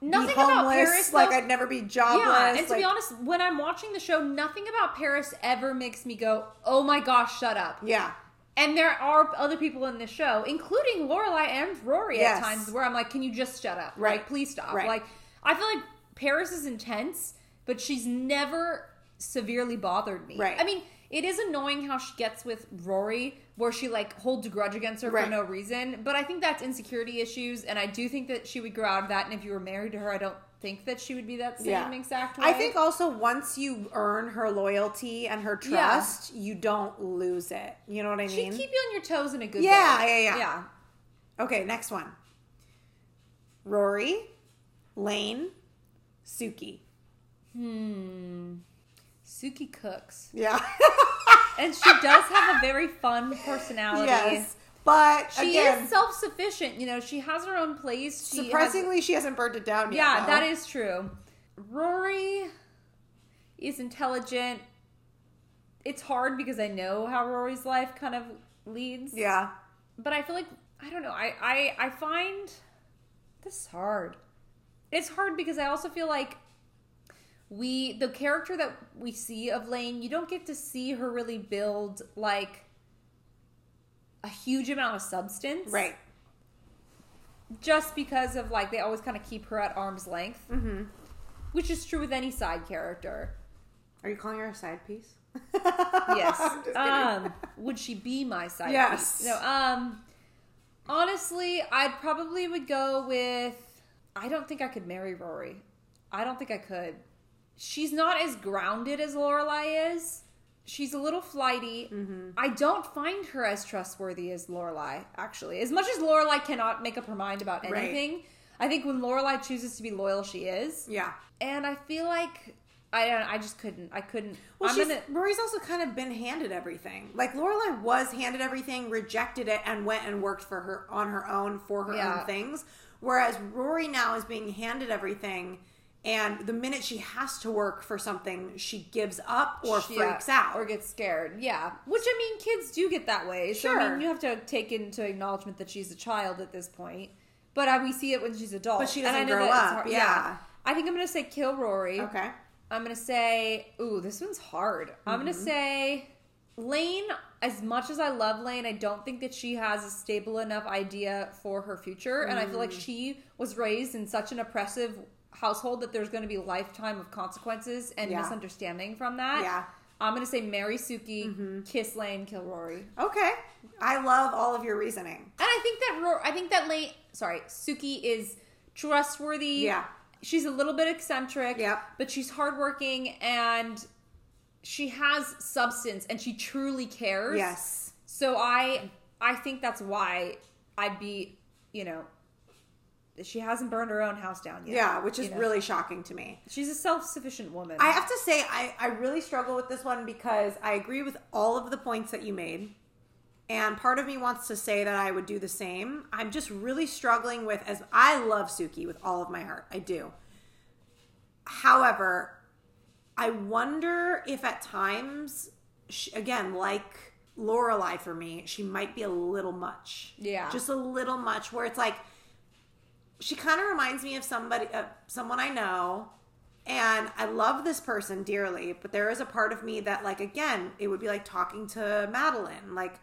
B: nothing
A: be
B: about
A: homeless.
B: Paris.
A: like I'd never be jobless.
B: Yeah, and to
A: like-
B: be honest, when I'm watching the show, nothing about Paris ever makes me go, "Oh my gosh, shut up."
A: yeah,
B: And there are other people in the show, including Lorelai and Rory
A: Yes.
B: at times, where I'm like, "Can you just shut up?
A: Right.
B: Like, please stop."
A: Right.
B: Like, I feel like Paris is intense, but she's never severely bothered me.
A: Right.
B: I mean, It is annoying how she gets with Rory, where she like holds a grudge against her
A: Right.
B: for no reason. But I think that's insecurity issues, and I do think that she would grow out of that. And if you were married to her, I don't think that she would be that same
A: Yeah.
B: exact way.
A: I think also once you earn her loyalty and her trust, you don't lose it. You know what I mean?
B: she
A: mean?
B: keep you on your toes in a good
A: Yeah,
B: way.
A: yeah, yeah.
B: yeah.
A: okay, next one. Rory, Lane, Suki. Hmm.
B: Suki cooks,
A: Yeah.
B: and she does have a very fun personality.
A: yes. But
B: She
A: again,
B: is self sufficient. You know, she has her own place. She has-
A: surprisingly, she hasn't burned it down yet.
B: yeah,
A: though.
B: that is true. Rory is intelligent. It's hard because I know how Rory's life kind of leads.
A: Yeah.
B: But I feel like I don't know. I I I find this hard. It's hard because I also feel like we the character that we see of Lane, you don't get to see her really build like a huge amount of substance.
A: Right.
B: Just because of like they always kind of keep her at arm's length.
A: Mm-hmm.
B: Which is true with any side character.
A: Are you calling her a side piece?
B: Yes. Um, would she be my side
A: Yes.
B: piece? No. Um, honestly, I probably would go with. I don't think I could marry Rory. I don't think I could. She's not as grounded as Lorelai is. She's a little flighty.
A: Mm-hmm.
B: I don't find her as trustworthy as Lorelai. Actually, as much as Lorelai cannot make up her mind about
A: Right.
B: anything, I think when Lorelai chooses to be loyal, she is.
A: yeah.
B: And I feel like I don't. I just couldn't. I couldn't.
A: Well,
B: I'm
A: she's,
B: gonna.
A: Rory's also kind of been handed everything. Like Lorelai was handed everything, rejected it, and went and worked for her on her own for her
B: Yeah.
A: own things. Whereas Rory now is being handed everything, and the minute she has to work for something, she gives up or
B: Yeah,
A: freaks out.
B: or gets scared. Yeah, which I mean, kids do get that way. So I
A: Sure.
B: mean, you have to take into acknowledgement that she's a child at this point. But uh, we see it when she's adult.
A: But she
B: And I
A: doesn't
B: know
A: grow up,
B: hard-
A: yeah.
B: I think I'm gonna say kill Rory.
A: okay.
B: I'm gonna say, ooh, this one's hard. I'm gonna
A: Mm-hmm.
B: say Lane. As much as I love Lane, I don't think that she has a stable enough idea for her future, and I feel
A: Mm.
B: like she was raised in such an oppressive household that there's going to be lifetime of consequences and
A: Yeah.
B: misunderstanding from that.
A: Yeah.
B: I'm gonna say marry Suki,
A: Mm-hmm.
B: kiss Lane, kill Rory.
A: Okay. I love all of your reasoning.
B: And I think that Ro- I think that Lane, sorry, Suki is trustworthy.
A: Yeah.
B: She's a little bit eccentric.
A: Yep.
B: But she's hardworking and she has substance and she truly cares.
A: Yes.
B: So I I think that's why I'd be, you know, she hasn't burned her own house down yet.
A: Yeah, which is
B: you know.
A: really shocking to me.
B: she's a self-sufficient woman.
A: I have to say, I, I really struggle with this one because I agree with all of the points that you made. And part of me wants to say that I would do the same. I'm just really struggling with, as I love Suki with all of my heart. I do. However, I wonder if at times, she, again, like Lorelai for me, she might be a little much.
B: Yeah.
A: Just a little much where it's like, she kind of reminds me of somebody, uh, someone I know, and I love this person dearly, but there is a part of me that, like, again, it would be like talking to Madeline. Like,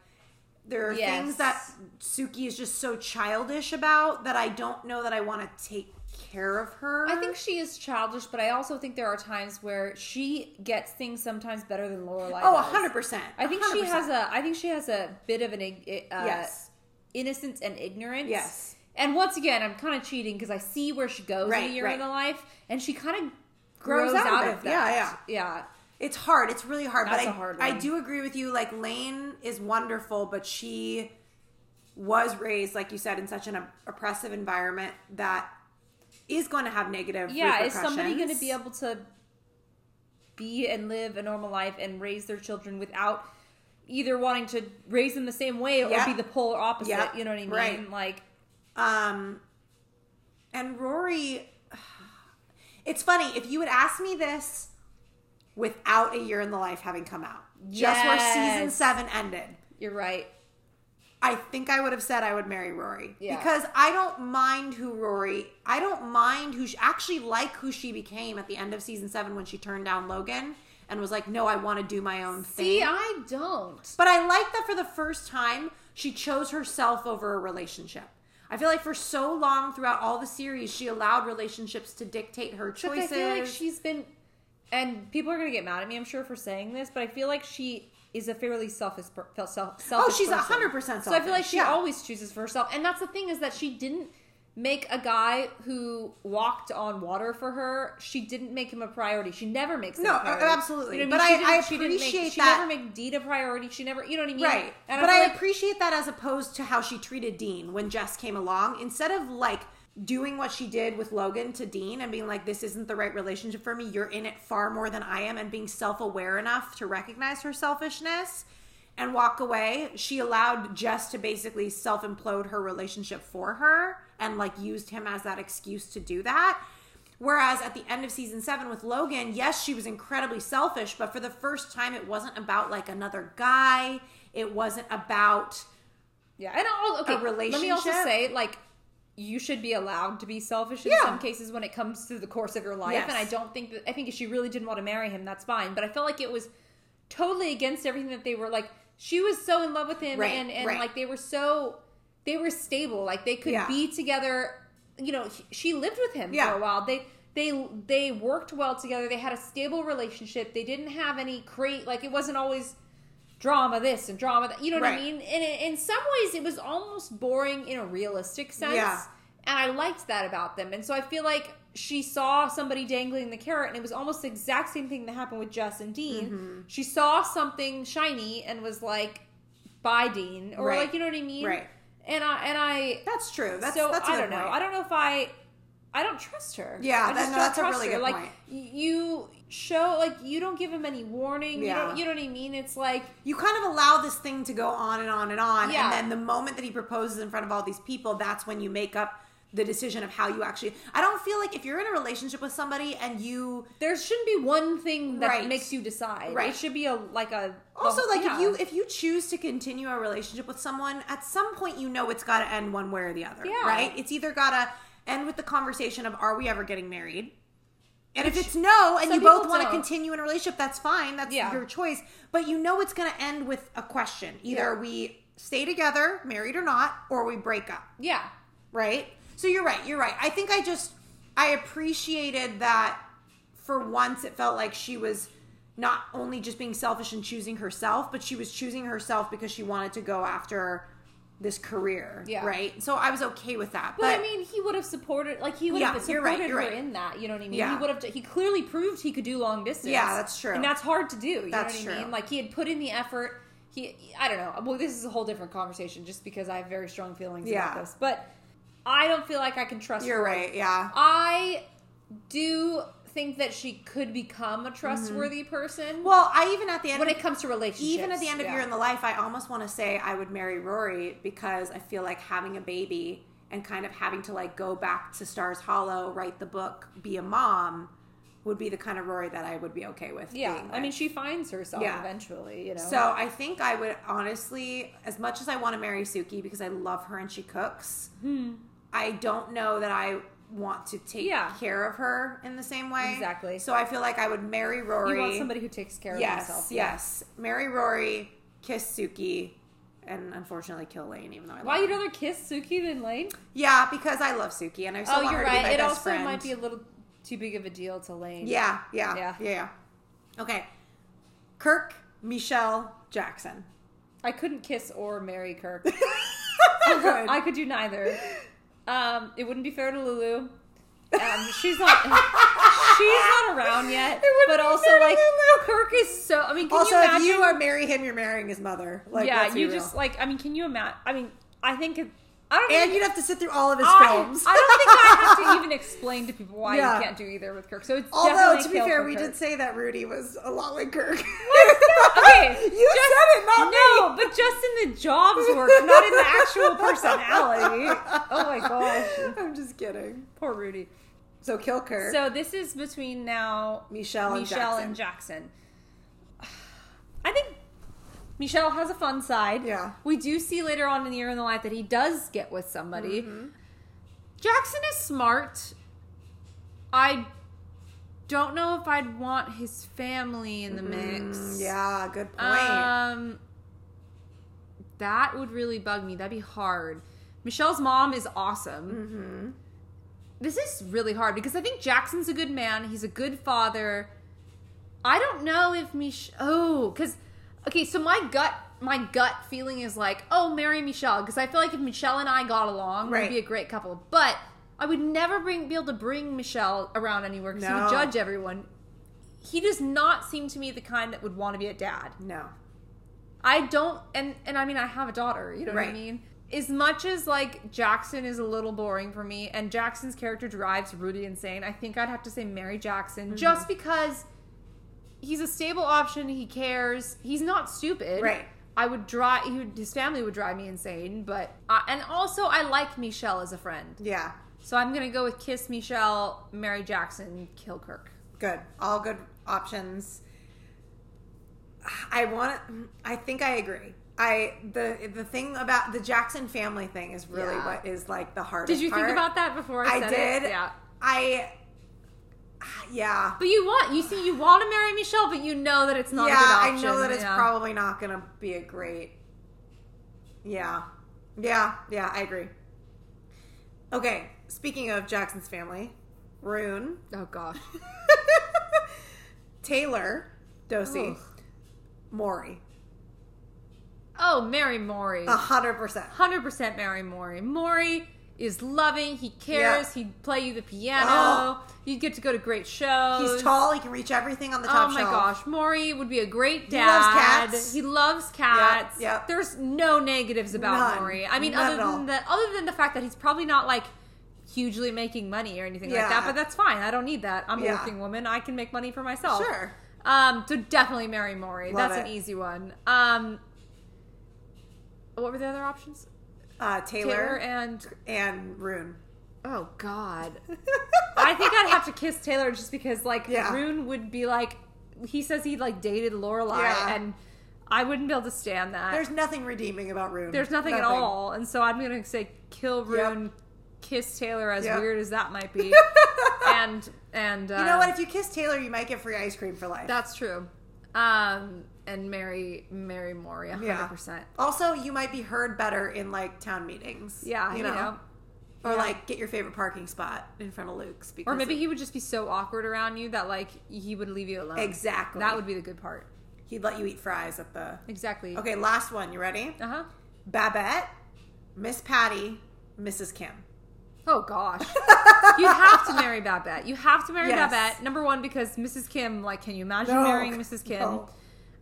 A: there are
B: Yes.
A: things that Suki is just so childish about that I don't know that I want to take care of her.
B: I think she is childish, but I also think there are times where she gets things sometimes better than Lorelai.
A: Oh,
B: does.
A: hundred percent.
B: I think she has a. I think she has a bit of an uh,
A: Yes.
B: innocence and ignorance.
A: Yes.
B: And once again, I'm kind of cheating because I see where she goes in
A: Right,
B: a year
A: right.
B: in the life, and she kind of
A: Grows
B: grows,
A: out of
B: out,
A: it.
B: of, that.
A: Yeah,
B: yeah. yeah.
A: It's hard. It's really hard.
B: That's
A: but I,
B: a hard
A: I do agree with you. Like Lane is wonderful, but she was raised, like you said, in such an oppressive environment that is going to have negative.
B: Yeah, is somebody going to be able to be and live a normal life and raise their children without either wanting to raise them the same way or be the polar opposite?
A: Yeah,
B: You know what I mean?
A: right.
B: Like,
A: Um, and Rory, it's funny if you had asked me this without a year in the life having come out, just where season seven ended.
B: you're right.
A: I think I would have said I would marry Rory
B: Yeah.
A: because I don't mind who Rory. I don't mind who she actually like who she became at the end of season seven when she turned down Logan and was like, "No, I want to do my own
B: See,
A: thing."
B: See, I don't.
A: but I like that for the first time she chose herself over a relationship. I feel like for so long throughout all the series, she allowed relationships to dictate her choices.
B: But I feel like she's been, and people are gonna get mad at me, I'm sure, for saying this, but I feel like she is a fairly selfish, per- fel-
A: Oh, she's. 100% selfish.
B: So I feel like she
A: yeah.
B: always chooses for herself, and that's the thing is that she didn't make a guy who walked on water for her. She didn't make him a priority. She never makes him
A: No,
B: a priority.
A: absolutely.
B: You know
A: But
B: I
A: I-
B: mean?
A: I
B: She didn't, she
A: appreciate
B: make, She
A: that-
B: never made Dean a priority. She never, you know what I mean?
A: Right.
B: And
A: but
B: feel
A: I
B: like-
A: appreciate that as opposed to how she treated Dean when Jess came along. Instead of like doing what she did with Logan to Dean and being like, this isn't the right relationship for me, you're in it far more than I am, and being self aware enough to recognize her selfishness and walk away, she allowed Jess to basically self implode her relationship for her and like used him as that excuse to do that. Whereas at the end of season seven with Logan, yes, she was incredibly selfish, but for the first time, it wasn't about like another guy. It wasn't about
B: Yeah, and I'll, okay. Let me also say, like, you should be allowed to be selfish in
A: Yeah.
B: some cases when it comes to the course of your life.
A: Yes.
B: And I don't think that I think if she really didn't want to marry him, that's fine. But I felt like it was totally against everything that they were like. She was so in love with him,
A: Right,
B: and and
A: right.
B: like they were so they were stable. Like they could
A: Yeah.
B: be together. You know, she lived with him
A: Yeah.
B: for a while. They. They they worked well together. They had a stable relationship. They didn't have any great like it wasn't always drama this and drama that. You know what I mean? And in, some ways, it was almost boring in a realistic sense.
A: Yeah.
B: And I liked that about them. And so I feel like she saw somebody dangling the carrot, and it was almost the exact same thing that happened with Jess and Dean.
A: Mm-hmm.
B: She saw something shiny and was like, "Bye, Dean," or
A: Right.
B: like, you know what I mean?
A: Right.
B: And I and I
A: that's true. That's
B: so
A: that's
B: I don't know.
A: point.
B: I don't know if I. I don't trust her.
A: Yeah,
B: I
A: that- no, that's a really
B: her.
A: good
B: like,
A: point.
B: You show like you don't give him any warning. You,
A: Yeah.
B: don't, you know what I mean? It's like
A: you kind of allow this thing to go on and on and on,
B: Yeah.
A: and then the moment that he proposes in front of all these people, that's when you make up the decision of how you actually. I don't feel like if you're in a relationship with somebody and you
B: there shouldn't be one thing that
A: Right.
B: makes you decide.
A: Right.
B: It should be a like a
A: also like
B: yeah.
A: if you if you choose to continue a relationship with someone at some point you know it's got to end one way or the other
B: Yeah.
A: right it's either got to end with the conversation of are we ever getting married and if it's no and you both want to continue in a relationship that's fine that's
B: Yeah.
A: your choice but you know it's going to end with a question either
B: Yeah.
A: we stay together married or not or we break up
B: yeah.
A: right? So you're right. You're right. I think I just I appreciated that for once it felt like she was not only just being selfish and choosing herself, but she was choosing herself because she wanted to go after this career,
B: Yeah.
A: right? So I was okay with that.
B: But, I mean, he would have supported, like he would
A: Yeah,
B: have supported
A: you're right, you're
B: her
A: right.
B: in that. You know what I mean?
A: Yeah.
B: He would have. He clearly proved he could do long distance.
A: Yeah, that's true.
B: and that's hard to do. You
A: That's
B: know what I mean? Like he had put in the effort. He, I don't know. Well, this is a whole different conversation, just because I have very strong feelings
A: Yeah.
B: about this. But I don't feel like I can trust.
A: you're
B: her.
A: right. Yeah.
B: I do think that she could become a trustworthy person.
A: Well, I even at the end
B: when
A: of
B: it comes to relationships,
A: even at the end of
B: yeah.
A: Year in the Life, I almost want to say I would marry Rory because I feel like having a baby and kind of having to like go back to Stars Hollow, write the book, be a mom would be the kind of Rory that I would be okay with.
B: Yeah, I mean, she finds herself
A: Yeah.
B: eventually. You know.
A: So I think I would honestly, as much as I want to marry Suki because I love her and she cooks, hmm. I don't know that I want to take.
B: Yeah.
A: care of her in the same way.
B: Exactly.
A: So I feel like I would marry Rory.
B: you want somebody who takes care of
A: yes,
B: himself.
A: yes. Marry Rory, kiss Suki, and unfortunately kill Lane. Even though I
B: Why you'd rather kiss Suki than Lane?
A: Yeah, because I love Suki and I still
B: Oh,
A: want
B: you're
A: her to be
B: right.
A: my
B: It
A: best
B: also
A: friend.
B: might be a little too big of a deal to Lane.
A: yeah, yeah,
B: Yeah.
A: yeah, yeah. Okay, Kirk, Michel, Jackson.
B: I couldn't kiss or marry Kirk.
A: Oh, good.
B: I could do neither. Um, it wouldn't be fair to Lulu. Um, she's not. she's not around yet. But also, like
A: Lulu.
B: Kirk is so. I mean, can
A: also,
B: you
A: if
B: imagine?
A: you are marry him, you're marrying his mother. Like,
B: yeah, you
A: real.
B: just like. I mean, can you imagine? I mean, I think. It, I don't.
A: and
B: think,
A: you'd have to sit through all of his
B: I,
A: films.
B: I don't think I have to even explain to people why
A: Yeah.
B: you can't do either with Kirk. So it's
A: Although to be fair, we
B: Kirk.
A: did say that Rudy was a lot like Kirk.
B: Okay,
A: you said it, not
B: No,
A: me.
B: but just in the jobs work, not in the actual personality. Oh my gosh.
A: I'm just kidding.
B: Poor Rudy.
A: So kill Kirk.
B: So this is between now
A: Michel and
B: Michel
A: Jackson.
B: and Jackson. I think Michel has a fun side.
A: Yeah.
B: We do see later on in the year in the life that he does get with somebody. Jackson is smart. I don't know if I'd want his family in the mix.
A: Mm, yeah, good point.
B: Um, that would really bug me. That'd be hard. Michel's mom is awesome.
A: mm-hmm.
B: This is really hard because I think Jackson's a good man. He's a good father. I don't know if Michel. Oh, because Okay, so my gut my gut feeling is like, oh, marry Michel because I feel like if Michel and I got along,
A: Right.
B: we'd be a great couple. But I would never bring be able to bring Michel around anywhere because he would judge everyone. He does not seem to me the kind that would want to be a dad.
A: No.
B: I don't, and and I mean, I have a daughter. You know what I mean. As much as like Jackson is a little boring for me, and Jackson's character drives Rudy insane, I think I'd have to say marry Jackson
A: Mm-hmm.
B: just because he's a stable option. He cares. He's not stupid.
A: Right.
B: I would drive. He would, his family would drive me insane, but uh, and also I like Michel as a friend,
A: Yeah.
B: so I'm gonna go with Kiss Michel, marry Jackson, kill Kirk.
A: Good. All good options. I want I think I agree. I the the thing about the Jackson family thing is really
B: Yeah.
A: what is like the hardest
B: Did you think about that before I
A: I
B: said
A: did.
B: it? Yeah.
A: I yeah.
B: But you want you see you want to marry Michel, but you know that it's not
A: yeah,
B: a good
A: I know that it's
B: Yeah.
A: probably not going to be a great. Yeah. Yeah, yeah, I agree. Okay, speaking of Jackson's family, Rune,
B: Oh gosh.
A: Taylor, Dosey. Morey.
B: Oh, marry Morey.
A: A hundred percent.
B: Hundred percent marry Morey. Morey is loving. He cares.
A: Yeah.
B: He'd play you the piano.
A: Oh.
B: You get to go to great shows.
A: He's tall. He can reach everything on the top.
B: Oh my
A: shelf.
B: gosh, Morey would be a great dad.
A: He loves cats.
B: He loves cats.
A: yep.
B: There's no negatives about
A: None.
B: Morey. I mean,
A: None
B: other than the other than the fact that he's probably not like hugely making money or anything
A: Yeah.
B: like that. But that's fine. I don't need that. I'm a working woman. I can make money for myself.
A: Sure.
B: Um, so definitely marry Morey.
A: Love
B: That's an easy one. Um, what were the other options?
A: Uh,
B: Taylor,
A: Taylor,
B: and
A: and Rune.
B: oh god, I think I'd have to kiss Taylor just because like
A: Yeah.
B: Rune would be like he says he like dated Lorelai
A: Yeah.
B: and I wouldn't be able to stand that.
A: There's nothing redeeming about Rune.
B: There's nothing, at all, and so I'm gonna say kill
A: Yep.
B: Rune, kiss Taylor as
A: Yep.
B: weird as that might be, and and uh,
A: You know what? If you kiss Taylor, you might get free ice cream for life.
B: that's true. Um, and marry marry Morey, hundred
A: Yeah.
B: percent.
A: Also, you might be heard better in like town meetings.
B: Yeah,
A: you
B: you
A: know,
B: know.
A: or
B: Yeah.
A: like get your favorite parking spot in front of Luke's. Because
B: Or maybe he would just be so awkward around you that like he would leave you alone.
A: Exactly.
B: That would be the good part.
A: he'd let you eat fries at the.
B: Exactly.
A: Okay, last one. You ready?
B: Uh huh.
A: Babette, Miss Patty, Mrs. Kim.
B: Oh gosh. you have to marry Babette. You have to marry
A: Yes.
B: Babette. Number one because Mrs. Kim. Like, can you imagine
A: No.
B: marrying Mrs. Kim?
A: No.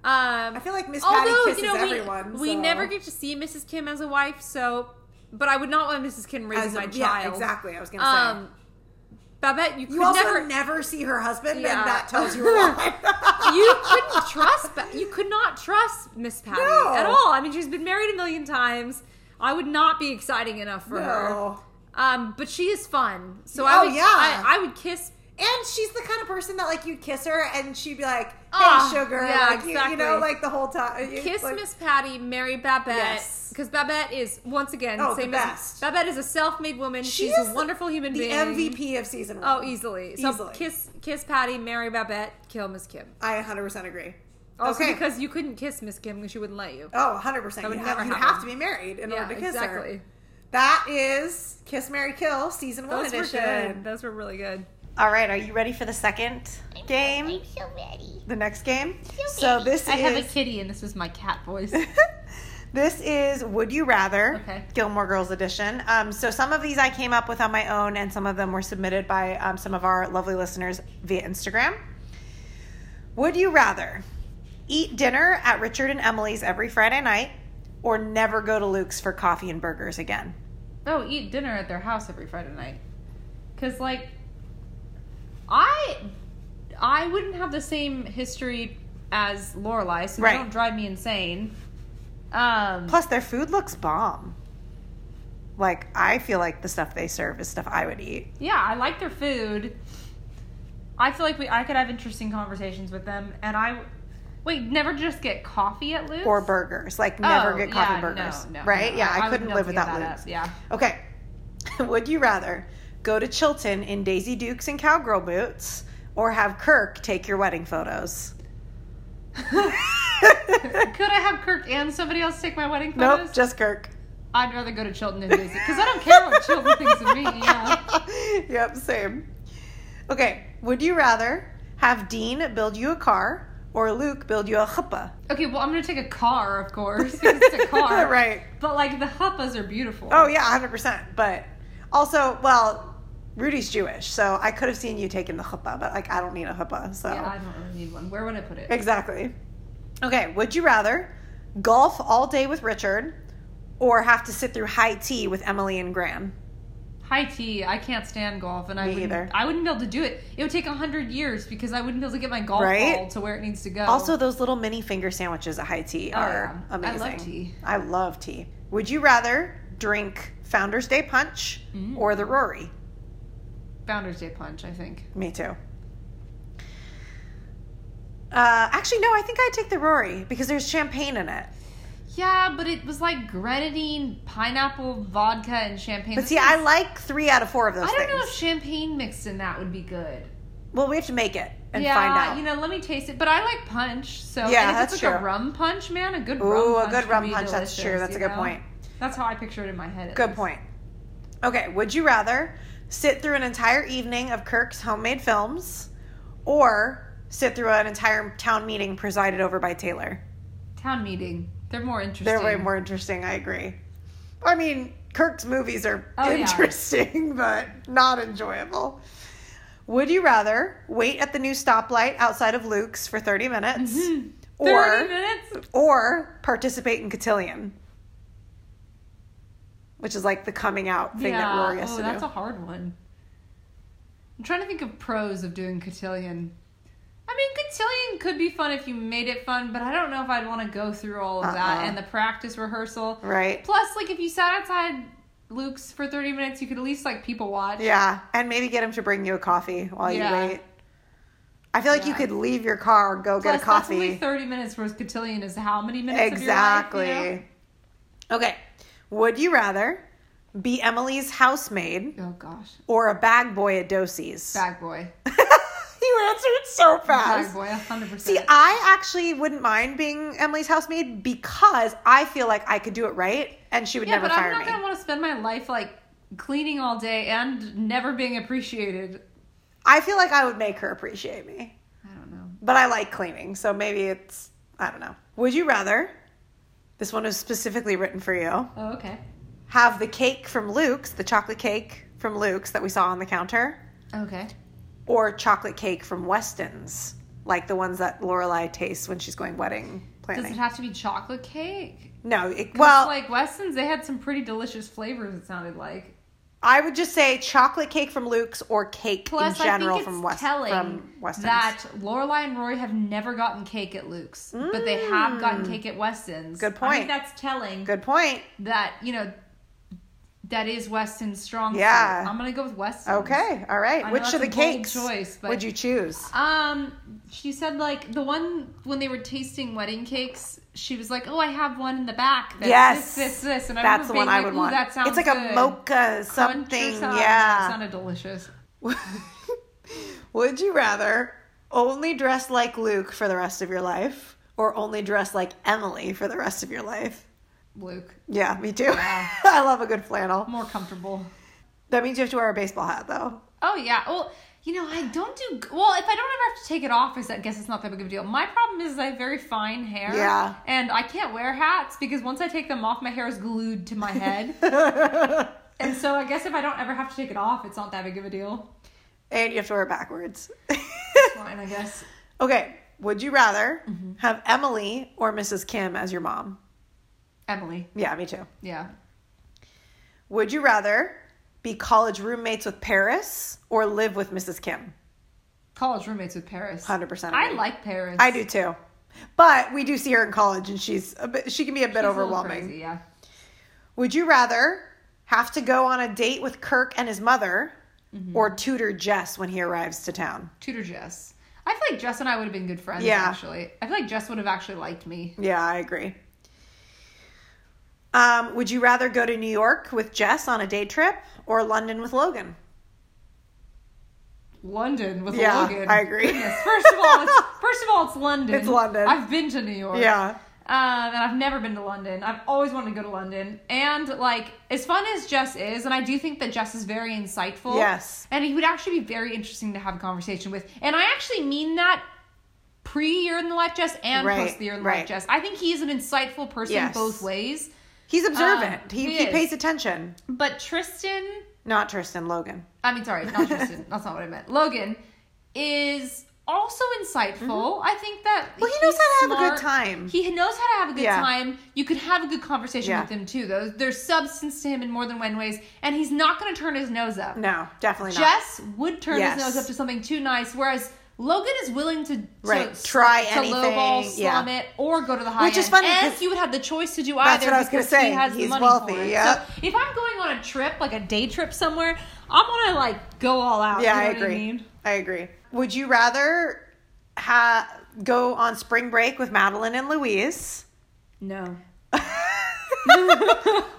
B: Um,
A: I feel like Miss Patty kisses
B: you know we,
A: everyone.
B: we
A: so-
B: never get to see Mrs. Kim as a wife, so. But I would not want Mrs. Kim raising
A: a-
B: my
A: yeah,
B: child.
A: exactly. I was gonna say.
B: Um, Babette, you could
A: you also
B: never.
A: never, see her husband,
B: Yeah.
A: and that tells you a lot.
B: you couldn't trust Ba- you could not trust Miss Patty
A: No.
B: at all. I mean, she's been married a million times. I would not be exciting enough for her. Um, but she is fun. So
A: Oh,
B: I would
A: yeah.
B: I, I would kiss
A: And she's the kind of person that like you'd kiss her and she'd be like, "Hey,
B: Ah,
A: sugar,"
B: yeah,
A: like, you, you know,
B: exactly.
A: like the whole time. You-
B: kiss
A: like-
B: Miss Patty, marry Babette.
A: Yes.
B: Because Babette is once again
A: Oh, the
B: same
A: best.
B: as Babette is a self-made woman.
A: She
B: She's
A: is
B: a wonderful human
A: the
B: being.
A: MVP of season one.
B: Oh, easily. So
A: Easily.
B: kiss kiss Patty, marry Babette, kill Miss Kim.
A: I 100% agree.
B: Also
A: okay.
B: because you couldn't kiss Miss Kim because she wouldn't let you.
A: Oh, 100%.
B: That would
A: you
B: never
A: have, you
B: happen.
A: have to be married in order to kiss her.
B: exactly.
A: Her. That is Kiss Marry Kill season one
B: Those were
A: edition.
B: good. Those were really good.
A: All right, are you ready for the second game?
C: I'm so ready.
A: The next game?
C: So
A: So
C: ready.
A: this
B: I have a kitty, and this is my cat voice.
A: this is Would You Rather
B: Okay.
A: Gilmore Girls edition. Um, so some of these I came up with on my own, and some of them were submitted by um, some of our lovely listeners via Instagram. Would you rather eat dinner at Richard and Emily's every Friday night, or never go to Luke's for coffee and burgers again?
B: Oh, eat dinner at their house every Friday night. Cause like, I, I wouldn't have the same history as Lorelai, so
A: Right.
B: they don't drive me insane. Um,
A: Plus, their food looks bomb. Like I feel like the stuff they serve is stuff I would eat.
B: yeah, I like their food. I feel like we I could have interesting conversations with them, and I wait never just get coffee at Luke's
A: Or burgers, like never
B: Oh,
A: get coffee
B: yeah,
A: burgers,
B: no, no,
A: right?
B: no.
A: Yeah, I,
B: wouldn't
A: couldn't live
B: able to give
A: without Luke's.
B: up, Yeah.
A: Okay. Would you rather go to Chilton in Daisy Dukes and cowgirl boots or have Kirk take your wedding photos?
B: Could I have Kirk and somebody else take my wedding photos?
A: Nope, just Kirk.
B: I'd rather go to Chilton and Daisy because I don't care what Chilton thinks of me. Yeah.
A: yep, same. Okay. Would you rather have Dean build you a car or Luke build you a chuppah?
B: Okay, well, I'm gonna take a car, of course. because it's a car.
A: right.
B: But like the chuppas are beautiful.
A: Oh yeah, hundred percent. But also, well, Rudy's Jewish, so I could have seen you taking the chuppah, but like I don't need a chuppah, so
B: Yeah, I don't really need one. Where would I put it?
A: exactly. Okay, would you rather golf all day with Richard, or have to sit through high tea with Emily and Gran?
B: High tea. I can't stand golf, and I
A: Me
B: wouldn't,
A: either.
B: I wouldn't be able to do it. It would take a hundred years because I wouldn't be able to get my golf
A: Right?
B: ball to where it needs to go.
A: Also, those little mini finger sandwiches at high tea
B: Oh,
A: are
B: amazing. I love tea.
A: I love tea. Would you rather drink Founder's Day Punch
B: Mm.
A: or the Rory?
B: Founder's Day punch. I think.
A: Me too. Uh, actually, no. I think I'd take the Rory because there's champagne in it.
B: Yeah, but it was like grenadine, pineapple, vodka, and champagne.
A: But
B: This
A: see, I like three out of four of those
B: I don't
A: things.
B: know if champagne mixed in that would be good.
A: well, we have to make it and
B: yeah,
A: find out.
B: you know, let me taste it. But I like punch, so
A: Yeah,
B: and if
A: that's
B: it's like
A: true.
B: a rum punch, man, a good
A: Ooh,
B: rum punch.
A: Ooh,
B: a
A: good
B: rum
A: punch. That's true. That's a good
B: know?
A: point.
B: That's how I picture it in my head.
A: Good
B: least.
A: point. Okay, would you rather sit through an entire evening of Kirk's homemade films or sit through an entire town meeting presided over by Taylor?
B: Town meeting. They're more interesting.
A: They're way more interesting, I agree. I mean, Kirk's movies are
B: Oh, yeah.
A: interesting, but not enjoyable. Would you rather wait at the new stoplight outside of Luke's for 30 minutes
B: Mhm.
A: or
B: minutes?
A: or participate in Cotillion? Which is like the coming out thing that Rory has
B: oh,
A: to
B: that's
A: do.
B: a hard one. I'm trying to think of pros of doing cotillion. I mean, cotillion could be fun if you made it fun, but I don't know if I'd want to go through all of that
A: Uh-uh.
B: and the practice rehearsal.
A: right?
B: Plus, like if you sat outside Luke's for 30 minutes, you could at least like people watch.
A: Yeah, and maybe get him to bring you a coffee while
B: Yeah.
A: you wait. I feel like you could leave your car, go
B: Plus,
A: get a
B: that's
A: coffee.
B: only 30 minutes, whereas cotillion is how many minutes
A: Exactly.
B: of your life?
A: Okay. Would you rather be Emily's housemaid?
B: Oh gosh,
A: or a bag boy at Doose's?
B: bag boy,
A: you answered so fast.
B: boy, 100.
A: Uh, See, I actually wouldn't mind being Emily's housemaid because I feel like I could do it right and she would
B: Yeah,
A: never
B: but I'm not gonna want to spend my life like cleaning all day and never being appreciated.
A: I feel like I would make her appreciate me.
B: I don't know.
A: But I like cleaning, so maybe it's I don't know. Would you rather? This one is specifically written for you.
B: Oh, okay.
A: Have the cake from Luke's, the chocolate cake from Luke's that we saw on the counter,
B: Okay.
A: Or chocolate cake from Weston's, like the ones that Lorelai tastes when she's going wedding planning.
B: Does it have to be chocolate cake?
A: no, it, well,
B: like Weston's, they had some pretty delicious flavors. It sounded like.
A: I would just say chocolate cake from Luke's or cake
B: Plus,
A: in general
B: I
A: from West from Weston's.
B: that Lorelai and Rory have never gotten cake at Luke's, but they have gotten cake at Weston's.
A: Mm. Good
B: I
A: point.
B: think that's telling
A: Good point.
B: that you know that is Weston's strong.
A: Yeah.
B: suit. I'm gonna go with Weston's.
A: Okay, all right. Which of the cakes
B: choice, but-
A: would you choose?
B: Um, she said like the one when they were tasting wedding cakes, she was like, "Oh, I have one in the back. That's
A: Yes.
B: this, this, this." And I
A: That's the one I would want.
B: That sounds
A: it's like a mocha something.
B: something.
A: Yeah.
B: It sounded delicious.
A: Would you rather only dress like Luke for the rest of your life or only dress like Emily for the rest of your life?
B: Luke,
A: Yeah, me too.
B: Yeah.
A: I love a good flannel.
B: more comfortable.
A: That means you have to wear a baseball hat though.
B: Oh yeah. Well, you know, I don't do well. If I don't ever have to take it off, I guess it's not that big of a deal. My problem is I have very fine hair.
A: Yeah.
B: And I can't wear hats because once I take them off, my hair is glued to my head. and so I guess if I don't ever have to take it off, it's not that big of a deal.
A: and you have to wear it backwards.
B: It's fine, I guess.
A: okay, would you rather
B: Mm-hmm.
A: have Emily or Mrs. Kim as your mom?
B: Emily.
A: Yeah, me too.
B: Yeah.
A: Would you rather be college roommates with Paris or live with Mrs. Kim?
B: College roommates with Paris.
A: 100%
B: I
A: agree.
B: like Paris.
A: I do too. But we do see her in college and she's a bit she can be a bit
B: She's a
A: overwhelming.
B: crazy, yeah.
A: Would you rather have to go on a date with Kirk and his mother
B: Mm-hmm.
A: or tutor Jess when he arrives to town?
B: Tutor Jess. I feel like Jess and I would have been good friends,
A: Yeah.
B: actually. I feel like Jess would have actually liked me.
A: Yeah, I agree. Um, would you rather go to New York with Jess on a day trip or London with Logan?
B: London with
A: Yeah,
B: Logan.
A: I agree.
B: Goodness. First of all, it's, first of all, it's London.
A: It's London.
B: I've been to New York.
A: Yeah.
B: Um, and I've never been to London. I've always wanted to go to London. And like, as fun as Jess is, and I do think that Jess is very insightful.
A: Yes.
B: And he would actually be very interesting to have a conversation with. And I actually mean that pre year in the life Jess and
A: Right,
B: post the year in the
A: right.
B: life Jess. I think he's an insightful person
A: Yes.
B: both ways.
A: He's observant.
B: Uh,
A: he,
B: he
A: he pays attention.
B: But Tristan,
A: Not Tristan Logan.
B: I mean, sorry, not Tristan. that's not what I meant. Logan is also insightful. I think that
A: Mm-hmm. Well, he knows how to have a good time.
B: He knows how to have a good
A: Yeah.
B: time. You could have a good conversation
A: Yeah.
B: with him too. Though there's substance to him in more than one ways, and he's not going to turn his nose up.
A: No, definitely not.
B: Jess would turn
A: Yes.
B: his nose up to something too nice, whereas Logan is willing to, to
A: Right, try
B: to
A: anything,
B: lowball,
A: yeah.
B: slum it, or go to the high
A: Which is funny,
B: and you would have the choice to do either.
A: That's what I was gonna say.
B: He has the
A: He's
B: money
A: wealthy,
B: For it.
A: yep.
B: So if I'm going on a trip, like a day trip somewhere, I'm gonna like go all out.
A: Yeah,
B: you know
A: I agree.
B: mean?
A: I agree. Would you rather ha- go on spring break with Madeline and Louise?
B: No.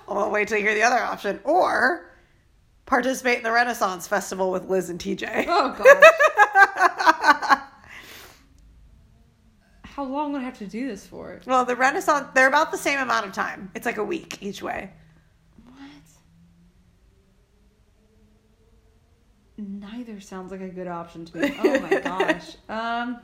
A: I'll wait till you hear the other option. Or participate in the Renaissance Festival with Liz and TJ.
B: Oh gosh. How long would I have to do this for?
A: Well, the Renaissance, they're about the same amount of time. It's like a week each way.
B: What? Neither sounds like a good option to me. Oh my gosh. Um.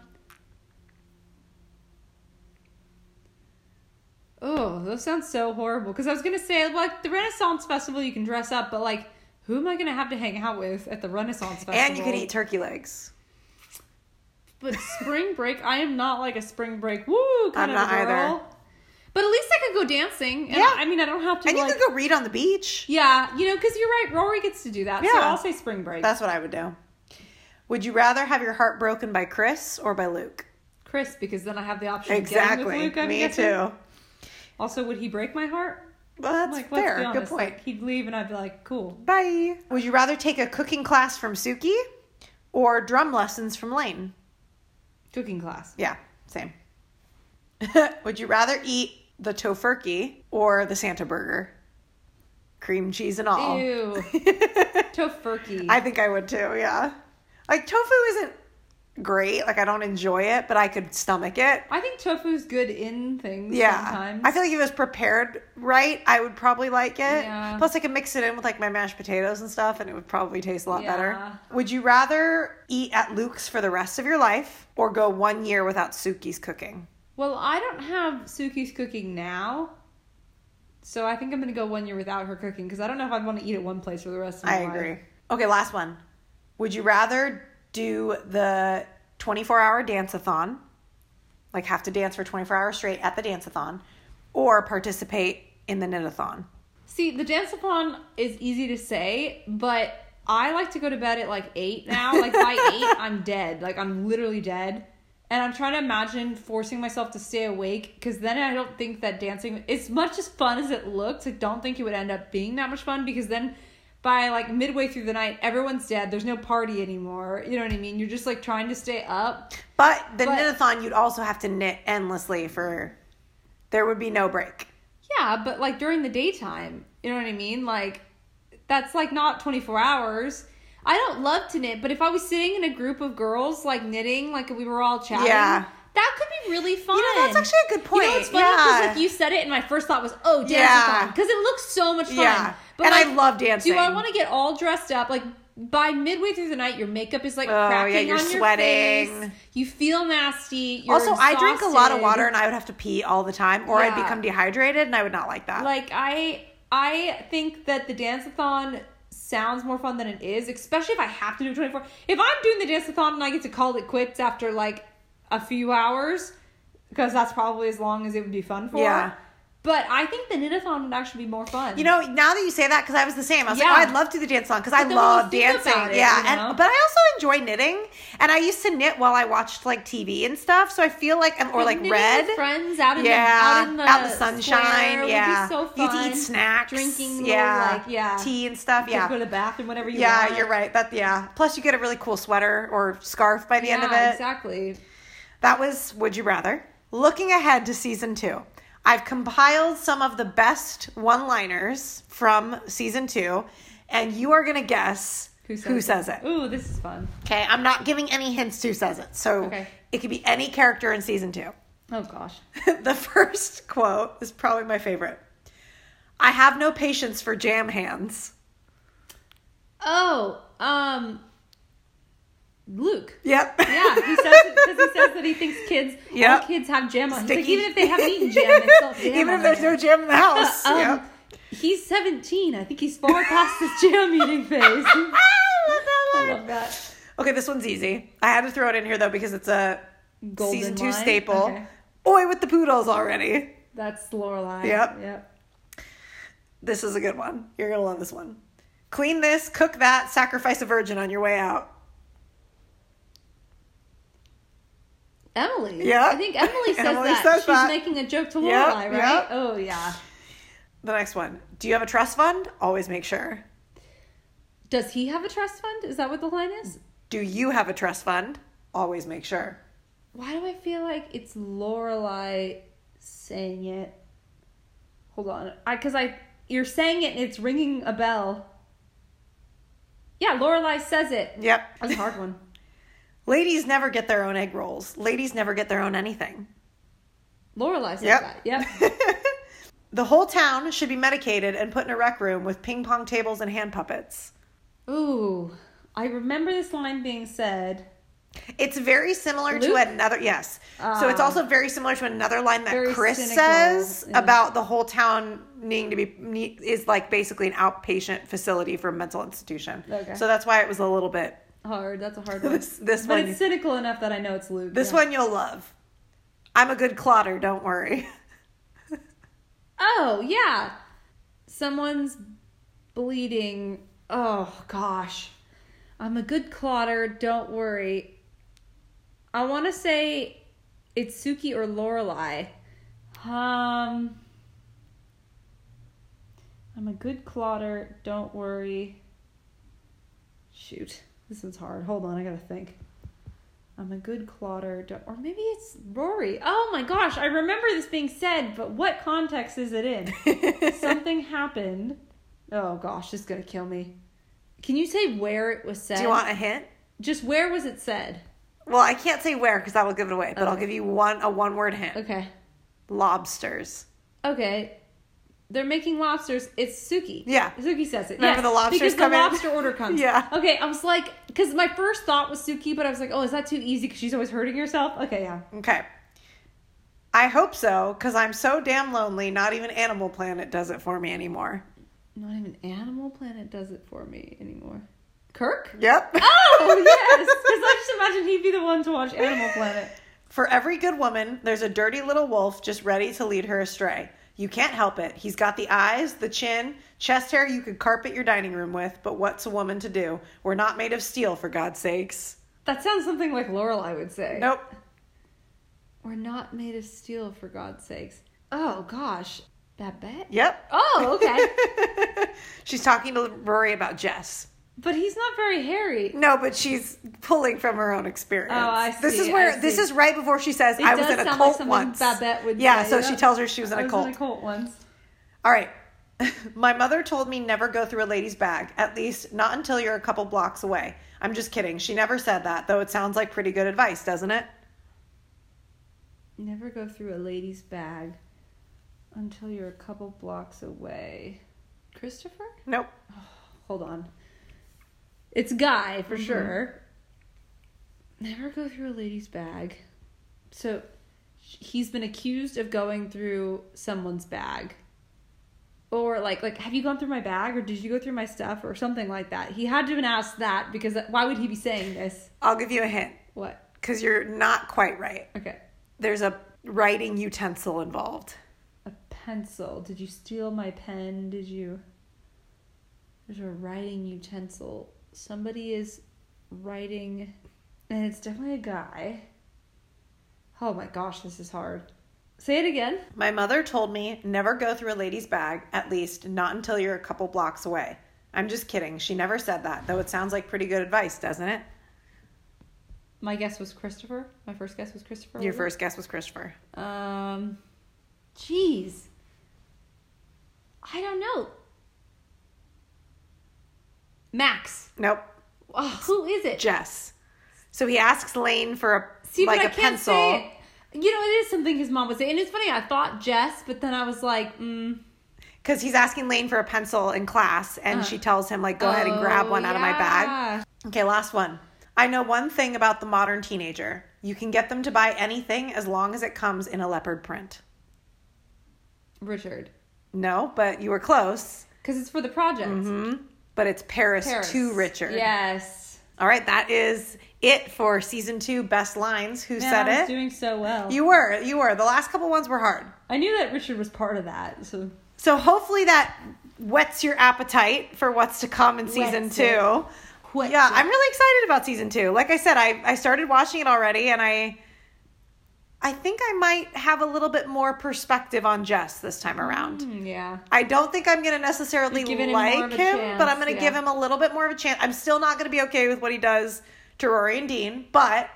B: Oh, those sounds so horrible. Because I was gonna say, like the Renaissance Festival, you can dress up, but like, who am I gonna have to hang out with at the Renaissance Festival?
A: And you could eat turkey legs.
B: But spring break, I am not like a spring break woo kind
A: I'm
B: of girl.
A: either.
B: But at least I could go dancing. And
A: Yeah.
B: I mean, I don't have to.
A: And you
B: like,
A: could go read on the beach.
B: Yeah, you know, because you're right. Rory gets to do that. So
A: Yeah.
B: I'll say spring break.
A: That's what I would do. Would you rather have your heart broken by Chris or by Luke?
B: Chris, because then I have the option
A: Exactly.
B: Luke.
A: Me
B: guessing.
A: too.
B: Also, would he break my heart?
A: Well, that's
B: like, let's
A: fair.
B: be
A: Good point.
B: Like, he'd leave, and I'd be like, cool.
A: Bye. Would you rather take a cooking class from Suki or drum lessons from Lane?
B: Cooking class.
A: Yeah, same. Would you rather eat the tofurkey or the Santa burger? Cream cheese and all.
B: Ew. Tofurkey.
A: I think I would too, yeah. Like tofu isn't great. Like I don't enjoy it, but I could stomach it.
B: I think tofu's good in things
A: Yeah.
B: sometimes.
A: I feel like if it was prepared right, I would probably like it.
B: Yeah.
A: Plus I could mix it in with like my mashed potatoes and stuff and it would probably taste a lot better. Would you rather eat at Luke's for the rest of your life or go one year without Suki's cooking?
B: Well, I don't have Suki's cooking now. So I think I'm going to go one year without her cooking because I don't know if I'd want to eat at one place for the rest of my
A: I
B: life.
A: agree. Okay, last one. Would you rather do the 24 hour dance a thon, like have to dance for 24 hours straight at the dance a thon, or participate in the knit a thon?
B: See, the dance-a-thon is easy to say, but I like to go to bed at like eight now. Like by eight, I'm dead. Like I'm literally dead. And I'm trying to imagine forcing myself to stay awake because then I don't think that dancing, as much as fun as it looks, I don't think it would end up being that much fun because then by like midway through the night, everyone's dead. There's no party anymore. You know what I mean? You're just like trying to stay up.
A: But the
B: But-
A: knit-a-thon, you'd also have to knit endlessly for. There would be no break.
B: Yeah, but like during the daytime, you know what I mean? Like that's like not 24 hours. I don't love to knit, but if I was sitting in a group of girls like knitting, like we were all chatting,
A: Yeah.
B: that could be really fun.
A: You know, that's actually a good point.
B: You know what's funny? Because
A: Yeah.
B: like you said it, and my first thought was, oh, dance
A: Yeah.
B: because it looks so much fun.
A: Yeah.
B: But
A: And I love dancing.
B: Do I want to get all dressed up? Like by midway through the night, your makeup is like
A: Oh, yeah,
B: cracking
A: you're
B: on your
A: sweating.
B: face. You feel nasty. You're
A: also, I drink a lot of water and I would have to pee all the time, or I'd become dehydrated, and I would not like that.
B: Like I I think that the dance-a-thon sounds more fun than it is, especially if I have to do 24. If I'm doing the dance-a-thon and I get to call it quits after like a few hours, because that's probably as long as it would be fun for.
A: Yeah.
B: But I think the knit-a-thon would actually be more fun.
A: You know, now that you say that, because I was the same. I was
B: Yeah.
A: like, oh, I'd love to do the dance song because I
B: But then when you
A: love dancing.
B: it,
A: yeah,
B: you know?
A: and but I also enjoy knitting, and I used to knit while I watched like TV and stuff. So I feel like, or
B: But
A: like
B: with friends out in
A: yeah,
B: the out in the,
A: out in the sunshine. yeah,
B: would be so
A: you
B: fun.
A: get to eat snacks,
B: drinking little,
A: yeah,
B: like yeah,
A: tea and stuff. Yeah,
B: go to the bathroom whenever you want.
A: yeah,
B: want.
A: you're right. That yeah. Plus, you get a really cool sweater or scarf by the end of it.
B: exactly.
A: That was Would You Rather. Looking ahead to season two, I've compiled some of the best one liners from season two, and you are going to guess
B: Who says,
A: who says it.
B: Ooh, this is fun.
A: Okay, I'm not giving any hints who says it. So
B: Okay.
A: it could be any character in season two.
B: Oh gosh.
A: the first quote is probably my favorite. I have no patience for jam hands.
B: Oh, um, Luke.
A: Yep.
B: Yeah, he says because he says that he thinks kids,
A: Yep.
B: all kids have jam on. He's like, even if they haven't eaten jam, it's still jam
A: Even if there's no jam in the house.
B: Um,
A: yep.
B: He's 17. I think he's far past his jam eating phase. I love that.
A: Okay, this one's easy. I had to throw it in here though because it's a
B: Golden
A: season two
B: line?
A: staple.
B: Okay.
A: Boy with the poodles already.
B: That's Lorelai.
A: Yep.
B: Yep.
A: This is a good one. You're gonna love this one. Clean this, cook that, sacrifice a virgin on your way out.
B: Emily.
A: Yeah.
B: I think Emily says
A: Emily
B: that.
A: says
B: She's
A: that.
B: making a joke to Lorelai,
A: Yep,
B: right?
A: yep.
B: Oh yeah.
A: The next one. Do you have a trust fund? Always make sure.
B: Does he have a trust fund? Is that what the line is?
A: Do you have a trust fund? Always make sure.
B: Why do I feel like it's Lorelai saying it? Hold on, I because I you're saying it and it's ringing a bell. Yeah, Lorelai says it.
A: Yep.
B: That's a hard one.
A: Ladies never get their own egg rolls. Ladies never get their own anything.
B: Lorelai says
A: Yep.
B: that. Yep.
A: The whole town should be medicated and put in a rec room with ping pong tables and hand puppets.
B: Ooh, I remember this line being said.
A: It's very similar to another yes. so it's
B: Ah.
A: also very similar to another line that Chris says about the whole town needing to be is like basically an outpatient facility for a mental institution.
B: Okay.
A: So that's why it was a little bit
B: Hard. That's a hard one.
A: this this
B: but
A: one
B: it's cynical enough that I know it's Luke.
A: this
B: yeah.
A: one you'll love. I'm a good clotter, don't worry.
B: Oh yeah, someone's bleeding. Oh gosh, I'm a good clotter. Don't worry. I want to say it's Sookie or Lorelai. Um, I'm a good clotter. Don't worry. Shoot, this one's hard. Hold on, I gotta think. I'm a good clotter. Or maybe it's Rory. Oh my gosh, I remember this being said, but what context is it in? Something happened. Oh gosh, this is gonna kill me. Can you say where it was said?
A: Do you want a hint?
B: Just where was it said?
A: Well, I can't say where because that will give it away, but I'll give you one a one word hint.
B: Okay.
A: Lobsters.
B: Okay. They're making lobsters. It's Sookie.
A: Yeah.
B: Sookie says it.
A: Remember
B: yes,
A: the lobsters
B: because
A: come
B: the
A: in?
B: lobster order comes.
A: Yeah.
B: Okay, I was like, because my first thought was Sookie, but I was like, oh, is that too easy? Because she's always hurting herself. Okay, yeah.
A: Okay. I hope so, because I'm so damn lonely. Not even Animal Planet does it for me anymore.
B: Not even Animal Planet does it for me anymore. Kirk?
A: Yep.
B: Oh yes, because I just imagine he'd be the one to watch Animal Planet.
A: For every good woman, there's a dirty little wolf just ready to lead her astray. You can't help it. He's got the eyes, the chin, chest hair you could carpet your dining room with, but what's a woman to do? We're not made of steel, for God's sakes.
B: That sounds something like Lorelai would say.
A: Nope.
B: We're not made of steel, for God's sakes. Oh gosh, Babette.
A: Yep.
B: Oh, okay.
A: she's talking to Rory about Jess.
B: But he's not very hairy.
A: No, but she's pulling from her own experience.
B: Oh, I see.
A: This is where this is right before she says,
B: It
A: "I was in a
B: sound
A: cult
B: like
A: once."
B: Babette would
A: yeah,
B: say,
A: so
B: yeah.
A: she tells her she was in
B: I
A: a
B: was
A: cult.
B: in a cult once.
A: All right. My mother told me never go through a lady's bag, at least not until you're a couple blocks away. I'm just kidding. She never said that, though it sounds like pretty good advice, doesn't it?
B: Never go through a lady's bag until you're a couple blocks away. Christopher?
A: Nope.
B: Hold on. It's Guy for
A: Mhm.
B: sure. Never go through a lady's bag. So he's been accused of going through someone's bag. Or like like have you gone through my bag or did you go through my stuff or something like that. He had to have been asked that because why would he be saying this?
A: I'll give you a hint
B: What?
A: because you're not quite right.
B: Okay.
A: There's a writing utensil involved.
B: A pencil. Did you steal my pen? Did you There's a writing utensil. Somebody is writing and it's definitely a guy. Oh my gosh, this is hard. Say it again.
A: My mother told me never go through a lady's bag, at least not until you're a couple blocks away. I'm just kidding. She never said that, though it sounds like pretty good advice, doesn't it?
B: My guess was Christopher. My first guess was Christopher.
A: Your
B: it?
A: first guess was Christopher.
B: Um, jeez. I don't know. Max.
A: Nope.
B: Oh, who is it?
A: Jess. So he asks Lane for a
B: See,
A: like
B: but
A: a
B: I can't
A: pencil.
B: say it. You know, it is something his mom would say, and it's funny. I thought Jess, but then I was like, mm,
A: Because he's asking Lane for a pencil in class, and
B: Uh.
A: she tells him, like, go ahead and grab one out of my bag. Okay, last one. I know one thing about the modern teenager. You can get them to buy anything as long as it comes in a leopard print.
B: Richard.
A: No, but you were close.
B: Because it's for the project.
A: But it's Paris,
B: Paris.
A: to Richard.
B: Yes.
A: All right, that is it for season two best lines. Who said
C: I was
A: it?
C: doing so well.
A: you were. You were. The last couple ones were hard.
C: I knew that Richard was part of that. So
A: So hopefully that whets your appetite for what's to come in season
C: Whets
A: two. Yeah. I'm really excited about season two. Like I said, I, I started watching it already and I I think I might have a little bit more perspective on Jess this time around.
B: Mm, yeah.
A: I don't think I'm going to necessarily
C: him
A: like him,
C: chance,
A: but I'm going to
B: yeah.
A: give him a little bit more of a chance. I'm still not going to be okay with what he does to Rory and Dean, but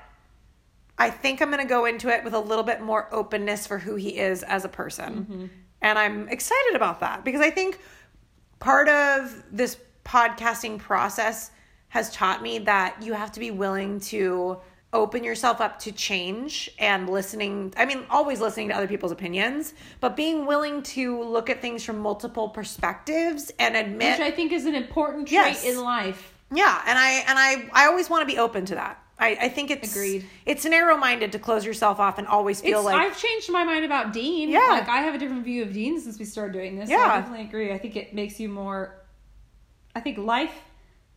A: I think I'm going to go into it with a little bit more openness for who he is as a person.
C: Mm-hmm.
A: And I'm excited about that because I think part of this podcasting process has taught me that you have to be willing to open yourself up to change and listening i mean always listening to other people's opinions but being willing to look at things from multiple perspectives and admit
C: which I think is an important trait
A: Yes.
C: in life.
A: yeah and i and i i always want to be open to that i i think it's
B: Agreed.
A: it's narrow-minded to close yourself off and always feel
C: It's,
A: like
C: I've changed my mind about Dean.
A: Yeah.
C: Like I have a different view of Dean since we started doing this. so
A: Yeah.
C: I definitely agree. I think it makes you more I think life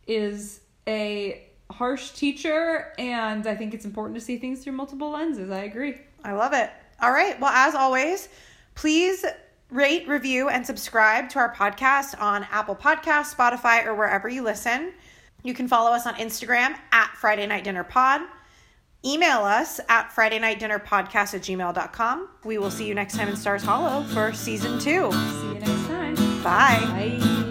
C: is a harsh teacher and I think it's important to see things through multiple lenses. I agree.
A: I love it. All right. Well, as always, please rate, review, and subscribe to our podcast on Apple Podcasts, Spotify, or wherever you listen. You can follow us on Instagram at Friday Night Dinner Pod. Email us at Friday Night Dinner Podcast at gmail.com. We will see you next time in Stars Hollow for season two.
C: See you next time.
A: Bye.
C: Bye.